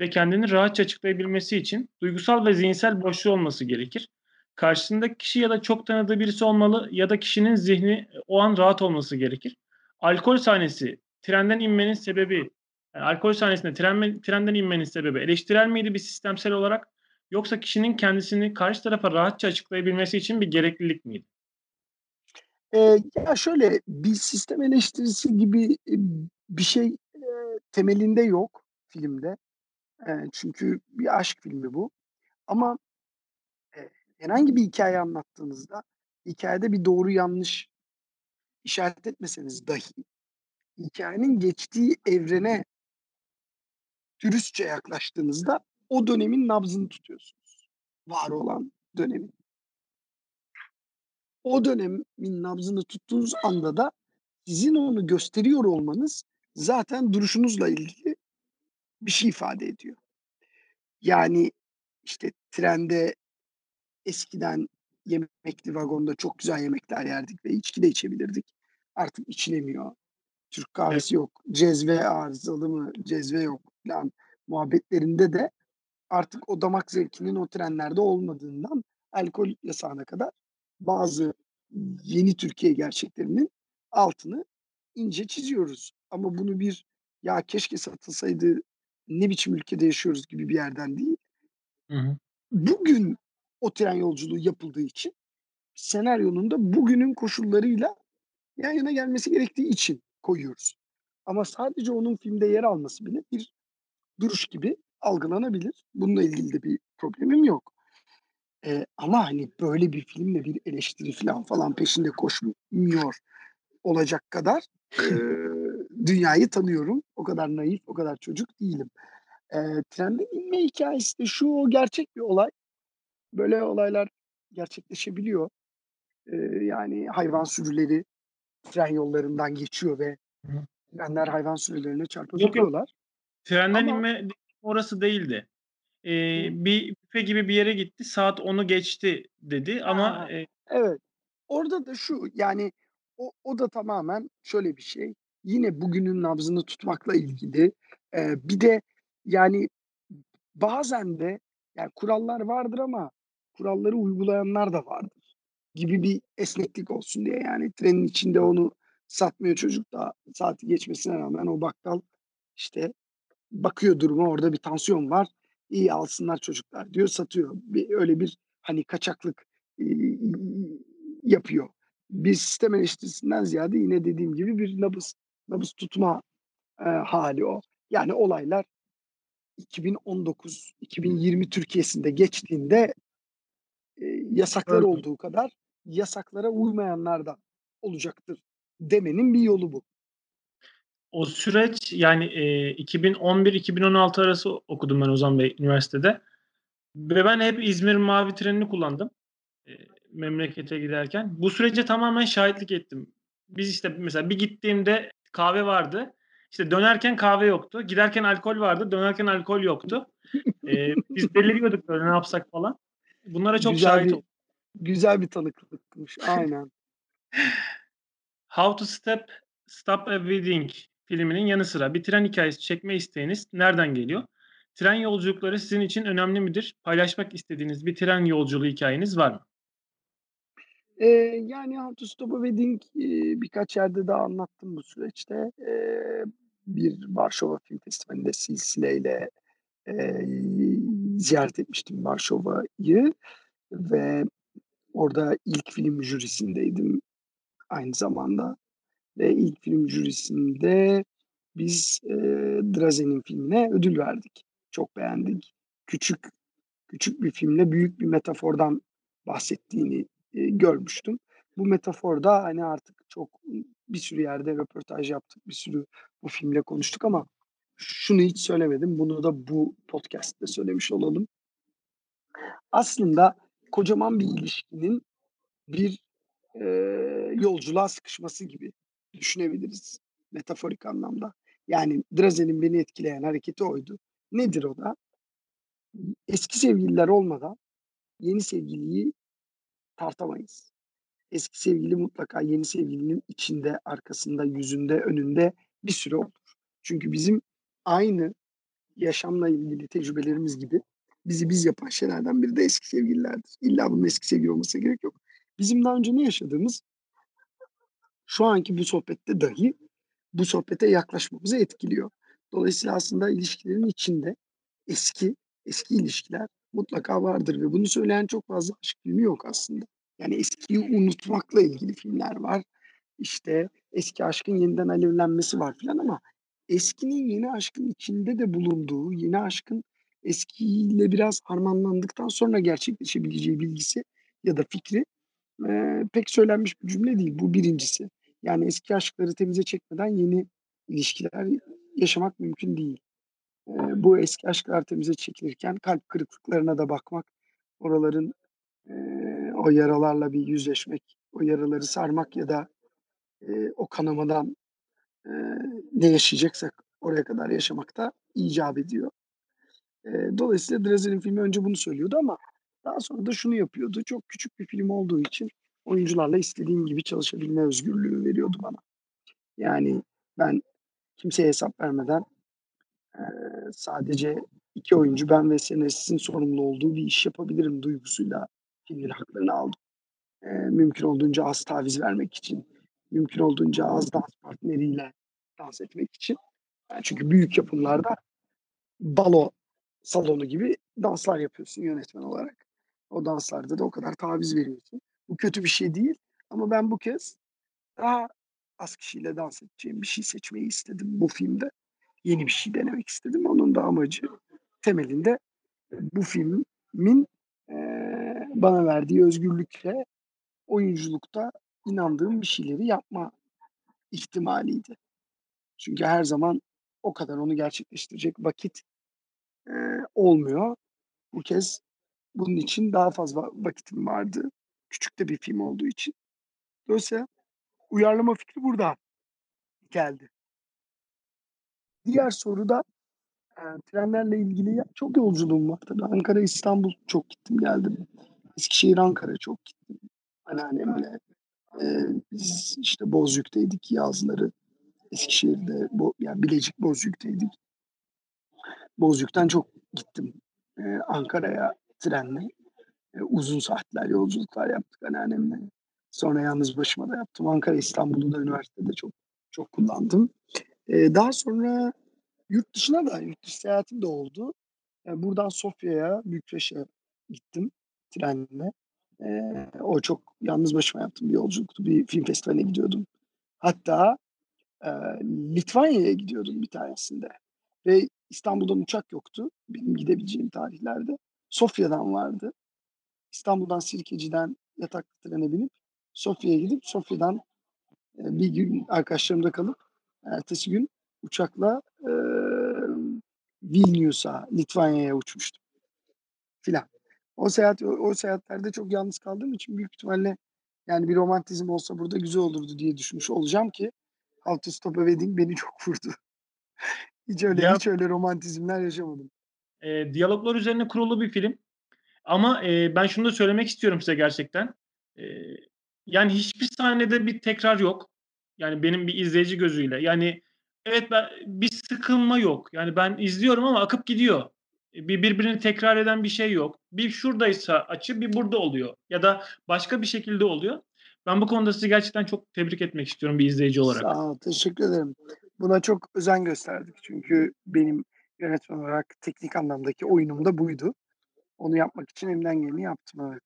ve kendini rahatça açıklayabilmesi için duygusal ve zihinsel boşluğu olması gerekir. Karşısındaki kişi ya da çok tanıdığı birisi olmalı ya da kişinin zihni o an rahat olması gerekir. Alkol sahnesi, trenden inmenin sebebi, yani alkol sahnesinde tren trenden inmenin sebebi eleştirel miydi bir sistemsel olarak yoksa kişinin kendisini karşı tarafa rahatça açıklayabilmesi için bir gereklilik miydi? Eee, ya, şöyle, bir sistem eleştirisi gibi, eee, bir şey, eee, temelinde yok filmde. Çünkü bir aşk filmi bu ama, herhangi bir hikâye anlattığınızda hikâyede bir doğru yanlış işaret etmeseniz dahi hikâyenin geçtiği evrene dürüstçe yaklaştığınızda o dönemin nabzını tutuyorsunuz. Var olan dönemin. O dönemin nabzını tuttuğunuz anda da sizin onu gösteriyor olmanız zaten duruşunuzla ilgili şey ifade ediyor. Yani, işte, trende eskiden yemekli vagonda çok güzel yemekler yerdik ve içki de içebilirdik. Artık içilemiyor. Türk Evet. kahvesi yok. Cezve arızalı mı, cezve yok filan muhabbetlerinde de artık o damak zevkinin o trenlerde olmadığından alkol yasağına kadar bazı yeni Türkiye gerçeklerinin altını ince çiziyoruz. Ama bunu bir, "Ya, keşke satılsaydı, ne biçim ülkede yaşıyoruz?" gibi bir yerden değil Hı hı. bugün o tren yolculuğu yapıldığı için senaryonun da bugünün koşullarıyla yan yana gelmesi gerektiği için koyuyoruz. Ama sadece onun filmde yer alması bile bir duruş gibi algılanabilir. Bununla ilgili de bir problemim yok. Eee, ama, hani, böyle bir filmle bir eleştiri filan falan peşinde koşmuyor olacak kadar, <laughs> eee, dünyayı tanıyorum. O kadar naif, o kadar çocuk değilim. Eee, trenden inme hikâyesi de şu, o gerçek bir olay. Böyle olaylar gerçekleşebiliyor. Eee, yani hayvan sürüleri tren yollarından geçiyor ve Hı trenler hayvan sürülerine gidiyorlar. Trenden Ama inme orası değildi. Eee, Hı. bir büfe gibi bir yere gitti, saat 10'u geçti dedi ama, Ha, evet. Orada da şu, yani o o da tamamen şöyle bir şey, yine bugünün nabzını tutmakla ilgili. Eee, bir de yani bazen de yani kurallar vardır ama kuralları uygulayanlar da vardır gibi bir esneklik olsun diye. Yani trenin içinde onu satmıyor çocuk da saati geçmesine rağmen o bakkal, işte, bakıyor duruma, orada bir tansiyon var, "İyi, alsınlar çocuklar." diyor, satıyor. Bir öyle bir, hani, kaçaklık, iii, yapıyor. Bir sistem eleştirisinden ziyade yine dediğim gibi bir nabız nabız tutma, eee, hâli o. Yani olaylar 2019-2020 Türkiye'sinde geçtiğinde e, yasaklar Evet. olduğu kadar yasaklara uymayanlar da olacaktır demenin bir yolu bu. O süreç yani e, 2011-2016 arası okudum ben Ozan Bey üniversitede. Ve ben hep İzmir Mavi Treni'ni kullandım. E, memlekete giderken. Bu sürece tamamen şahitlik ettim. Biz işte mesela bir gittiğimde kahve vardı. İşte dönerken kahve yoktu. Giderken alkol vardı. Dönerken alkol yoktu. <laughs> E, biz deliriyorduk böyle ne yapsak falan. Bunlara çok Güzel şahit bir güzel bir tanıklıkmış. Aynen. <laughs> How to Step Stop a Wedding filminin yanı sıra bir tren hikayesi çekme isteğiniz nereden geliyor? Tren yolculukları sizin için önemli midir? Paylaşmak istediğiniz bir tren yolculuğu hikayeniz var mı? Eee, yani How to Stop a Wedding, eee, birkaç yerde daha anlattım bu süreçte. Eee, bir Varşova Film Festivali'nde Silsile'yle, eee, ziyaret etmiştim Varşova'yı ve orada ilk film jürisindeydim aynı zamanda ve ilk film jürisinde biz, eee, Drazen'in filmine ödül verdik. Çok beğendik. Küçük küçük bir filmle büyük bir metafordan bahsettiğini, görmüştüm. Bu metafor da, hani, artık çok, bir sürü yerde röportaj yaptık, bir sürü bu filmle konuştuk ama şunu hiç söylemedim. Bunu da bu podcast'te söylemiş olalım. Aslında kocaman bir ilişkinin bir, eee, yolculuğa sıkışması gibi düşünebiliriz metaforik anlamda. Yani Drazen'in beni etkileyen hareketi oydu. Nedir o da? Eski sevgililer olmadan yeni sevgiliyi tartamayız. Eski sevgili mutlaka yeni sevgilinin içinde, arkasında, yüzünde, önünde bir süre olur. Çünkü bizim aynı yaşamla ilgili tecrübelerimiz gibi bizi biz yapan şeylerden biri de eski sevgililerdir. İlla bunun eski sevgili olmasına gerek yok. Bizim daha önce ne yaşadığımız şu anki bu sohbette dahi bu sohbete yaklaşmamızı etkiliyor. Dolayısıyla aslında ilişkilerin içinde eski, eski ilişkiler mutlaka vardır ve bunu söyleyen çok fazla aşk filmi yok aslında. Yani eskiyi unutmakla ilgili filmler var. İşte eski aşkın yeniden alevlenmesi var filan ama eskinin yeni aşkın içinde de bulunduğu, yeni aşkın eskiyle biraz harmanlandıktan sonra gerçekleşebileceği bilgisi ya da fikri, eee, pek söylenmiş bir cümle değil. Bu birincisi. Yani eski aşkları temize çekmeden yeni ilişkiler yaşamak mümkün değil. Bu eski aşklar temize çekilirken kalp kırıklıklarına da bakmak, oraların, eee, o yaralarla bir yüzleşmek, o yaraları sarmak ya da, eee, o kanamadan, eee, ne yaşayacaksak oraya kadar yaşamak da icap ediyor. Eee, dolayısıyla Drazen'in filmi önce bunu söylüyordu ama daha sonra da şunu yapıyordu. Çok küçük bir film olduğu için oyuncularla istediğim gibi çalışabilme özgürlüğü veriyordu bana. Yani ben kimseye hesap vermeden, sadece 2 oyuncu, ben ve senaristin sorumlu olduğu bir iş yapabilirim duygusuyla filmin haklarını aldım. Eee, mümkün olduğunca az taviz vermek için, mümkün olduğunca az dans partneriyle dans etmek için. Yani çünkü büyük yapımlarda balo salonu gibi danslar yapıyorsun yönetmen olarak. O danslarda da o kadar taviz veriyorsun. Bu kötü bir şey değil ama ben bu kez daha az kişiyle dans edeceğim bir şey seçmeyi istedim bu filmde. Yeni bir şey denemek istedim. Onun da amacı temelinde bu filmin, eee, bana verdiği özgürlükle oyunculukta inandığım bir şeyleri yapma ihtimaliydi. Çünkü her zaman o kadar onu gerçekleştirecek vakit, eee, olmuyor. Bu kez bunun için daha fazla vakitim vardı. Küçük de bir film olduğu için. Dolayısıyla uyarlama fikri burada geldi. Diğer soru da, eee, trenlerle ilgili çok yolculuğum var tabii. Ankara, İstanbul çok gittim geldim. Eskişehir, Ankara çok gittim anneannemle. Eee, biz işte Bozüyük'teydik yazları. Eskişehir'de bo yani Bilecik, Bozüyük'teydik. Bozüyük'ten çok gittim, eee, Ankara'ya trenle. Eee, uzun saatler yolculuklar yaptık anneannemle. Sonra yalnız başıma da yaptım. Ankara, İstanbul'u da üniversitede çok çok kullandım. Eee, daha sonra yurt dışına da yurt dışı seyahatim de oldu. Eee, buradan Sofya'ya, Bükreş'e gittim trenle. Eee, o çok yalnız başıma yaptığım bir yolculuktu. Bir film festivaline gidiyordum. Hatta, eee, Litvanya'ya gidiyordum bir tanesinde. ve İstanbul'dan uçak yoktu benim gidebileceğim tarihlerde. Sofya'dan vardı. İstanbul'dan Sirkeci'den yataklı trene binip Sofya'ya gidip Sofya'dan e, bir gün arkadaşlarımda kalıp ertesi gün uçakla e, Vilnius'a, Litvanya'ya uçmuştum filan. O seyahat o, o seyahatlerde çok yalnız kaldığım için büyük ihtimalle yani bir romantizm olsa burada güzel olurdu diye düşünmüş olacağım ki How to Stop a Wedding beni <laughs> çok vurdu. hiç öyle Ya hiç öyle romantizmler yaşamadım. e, diyaloglar üzerine kurulu bir film. Ama e, ben şunu da söylemek istiyorum size gerçekten. E, yani hiçbir sahnede bir tekrar yok. Yani benim bir izleyici gözüyle. Yani evet ben bir sıkılma yok. Yani ben izliyorum ama akıp gidiyor. E, Bir birbirini tekrar eden bir şey yok. Bir şuradaysa açı bir burada oluyor. Ya da başka bir şekilde oluyor. Ben bu konuda sizi gerçekten çok tebrik etmek istiyorum bir izleyici olarak. Sağ ol, teşekkür ederim. Buna çok özen gösterdik. Çünkü benim yönetmen olarak teknik anlamdaki oyunum da buydu. Onu yapmak için elimden geleni yaptım evet.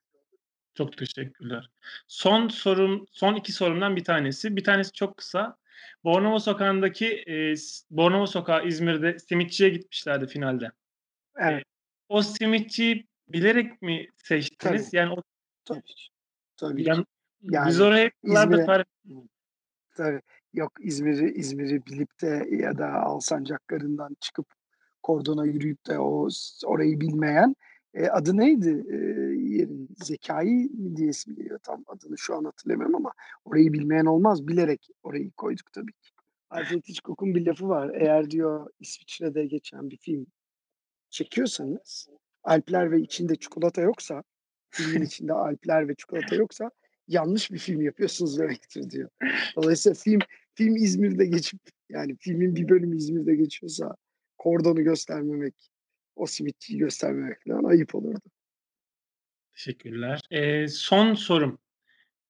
Çok teşekkürler. Son sorum, son iki sorumdan bir tanesi. Bir tanesi çok kısa. Bornova Sokağı'ndaki e, Bornova Sokağı İzmir'de simitçiye gitmişlerdi finalde. E, Evet, o simitçiyi bilerek mi tabii, seçtiniz? Yani o tabii. Tabii ki. yani biz Yani oraya İzmir'e tarif tabii yok İzmir'i İzmir'i bilip de ya da Alsancak Garı'ndan çıkıp kordona yürüyüp de o orayı bilmeyen e, adı neydi? E, yerin Zekai mi diye ismi geliyor tam adını şu an hatırlamıyorum ama orayı bilmeyen olmaz. Bilerek orayı koyduk tabii ki. Alfred <laughs> Hitchcock'un bir lafı var. Eğer diyor İsviçre'de geçen bir film çekiyorsanız Alpler ve içinde çikolata yoksa filmin <laughs> içinde Alpler ve çikolata yoksa yanlış bir film yapıyorsunuz demektir diyor. Dolayısıyla film film İzmir'de geçip yani filmin bir bölümü İzmir'de geçiyorsa kordonu göstermemek, o simitçiyi göstermemek falan ayıp olurdu. Teşekkürler. E, son sorum.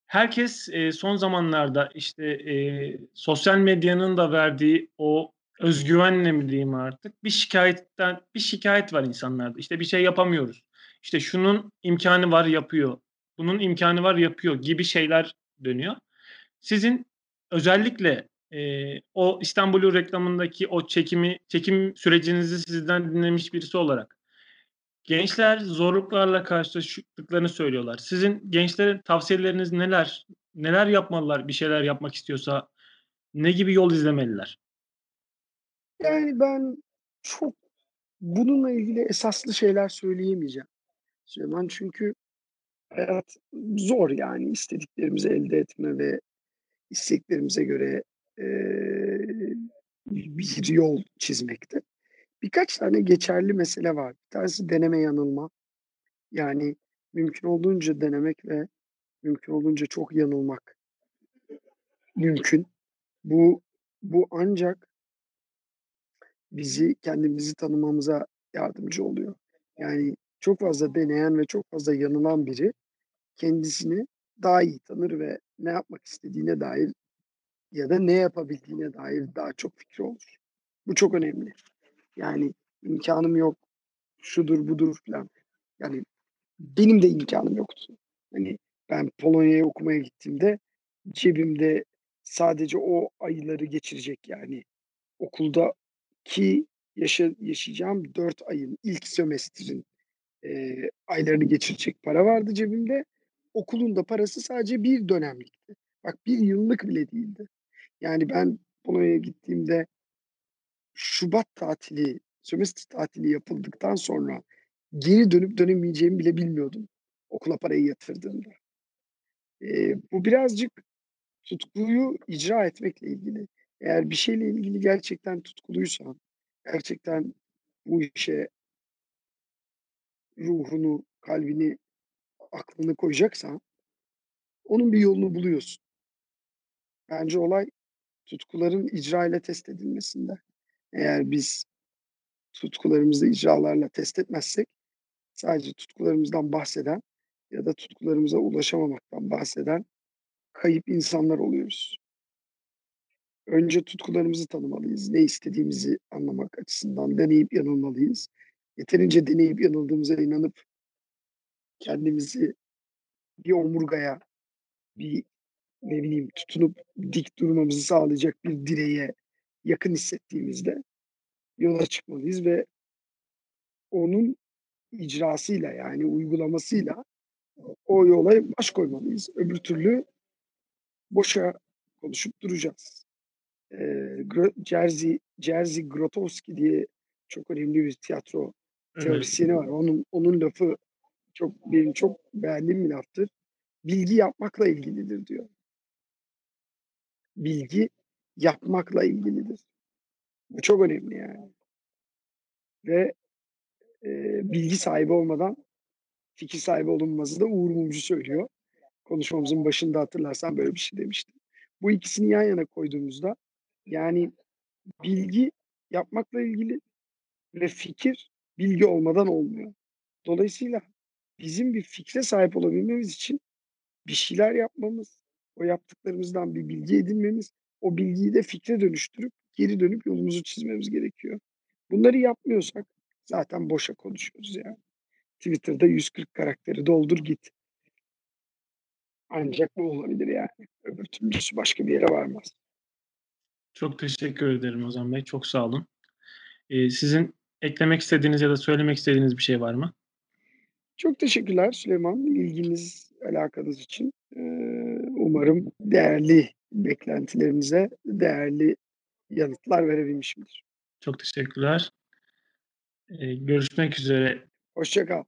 Herkes e, son zamanlarda işte e, sosyal medyanın da verdiği o özgüvenle mi diyeyim artık bir şikayetten bir şikayet var insanlarda. İşte bir şey yapamıyoruz. İşte şunun imkanı var yapıyor. Bunun imkanı var yapıyor gibi şeyler dönüyor. Sizin özellikle e, o İstanbul'u reklamındaki o çekimi çekim sürecinizi sizden dinlemiş birisi olarak Gençler zorluklarla karşılaştıklarını söylüyorlar. Sizin gençlere tavsiyeleriniz neler? Neler yapmalılar bir şeyler yapmak istiyorsa? Ne gibi yol izlemeliler? Yani ben çok bununla ilgili esaslı şeyler söyleyemeyeceğim Süleyman. Çünkü hayat zor yani istediklerimizi elde etme ve isteklerimize göre eee, bir yol çizmekte. Birkaç tane geçerli mesele var. Bir tanesi deneme yanılma. Yani mümkün olduğunca denemek ve mümkün olduğunca çok yanılmak mümkün. Bu bu ancak bizi kendimizi tanımamıza yardımcı oluyor. Yani çok fazla deneyen ve çok fazla yanılan biri kendisini daha iyi tanır ve ne yapmak istediğine dair ya da ne yapabildiğine dair daha çok fikri olur. Bu çok önemli. Yani imkanım yok, şudur budur falan. Yani benim de imkanım yoktu. Hani ben Polonya'ya okumaya gittiğimde cebimde sadece o ayları geçirecek yani okuldaki yaşa, yaşayacağım 4 ayın ilk sömestrin e, aylarını geçirecek para vardı cebimde. Okulun da parası sadece bir dönemlikti. Bak bir yıllık bile değildi. Yani ben Polonya'ya gittiğimde Şubat tatili, sömestr tatili yapıldıktan sonra geri dönüp dönemeyeceğimi bile bilmiyordum okula parayı yatırdığımda. Eee, bu birazcık tutkuyu icra etmekle ilgili. Eğer bir şeyle ilgili gerçekten tutkuluysan, gerçekten bu işe ruhunu, kalbini, aklını koyacaksan onun bir yolunu buluyorsun. Bence olay tutkuların icra ile test edilmesinde. Eğer biz tutkularımızı icralarla test etmezsek sadece tutkularımızdan bahseden ya da tutkularımıza ulaşamamaktan bahseden kayıp insanlar oluyoruz. Önce tutkularımızı tanımalıyız. Ne istediğimizi anlamak açısından deneyip yanılmalıyız. Yeterince deneyip yanıldığımıza inanıp kendimizi bir omurgaya, bir ne bileyim tutunup dik durmamızı sağlayacak bir direğe yakın hissettiğimizde yola çıkmalıyız ve onun icrasıyla yani uygulamasıyla o yola baş koymalıyız. Öbür türlü boşa konuşup duracağız. Gro Jerzy Jerzy Grotowski diye çok önemli bir tiyatro Evet. teorisyeni var. Onun onun lafı çok benim çok beğendiğim bir laftır. "Bilgi yapmakla ilgilidir." diyor. Bilgi yapmakla ilgilidir. Bu çok önemli yani. Ve, eee, bilgi sahibi olmadan fikir sahibi olunmazı da Uğur Mumcu söylüyor. Konuşmamızın başında hatırlarsan böyle bir şey demişti. Bu ikisini yan yana koyduğumuzda yani bilgi yapmakla ilgili ve fikir bilgi olmadan olmuyor. Dolayısıyla bizim bir fikre sahip olabilmemiz için bir şeyler yapmamız, o yaptıklarımızdan bir bilgi edinmemiz, o bilgiyi de fikre dönüştürüp geri dönüp yolumuzu çizmemiz gerekiyor. Bunları yapmıyorsak zaten boşa konuşuyoruz yani. Twitter'da 140 karakteri doldur git. Ancak bu olabilir yani. Öbür türlüsü başka bir yere varmaz. Çok teşekkür ederim Ozan Bey. Çok sağ olun. Eee, sizin eklemek istediğiniz ya da söylemek istediğiniz bir şey var mı? Çok teşekkürler Süleyman, ilginiz, alakanız için. Eee, umarım değerli beklentilerinize değerli yanıtlar verebilmişimdir. Çok teşekkürler. Eee, görüşmek üzere. Hoşça kal.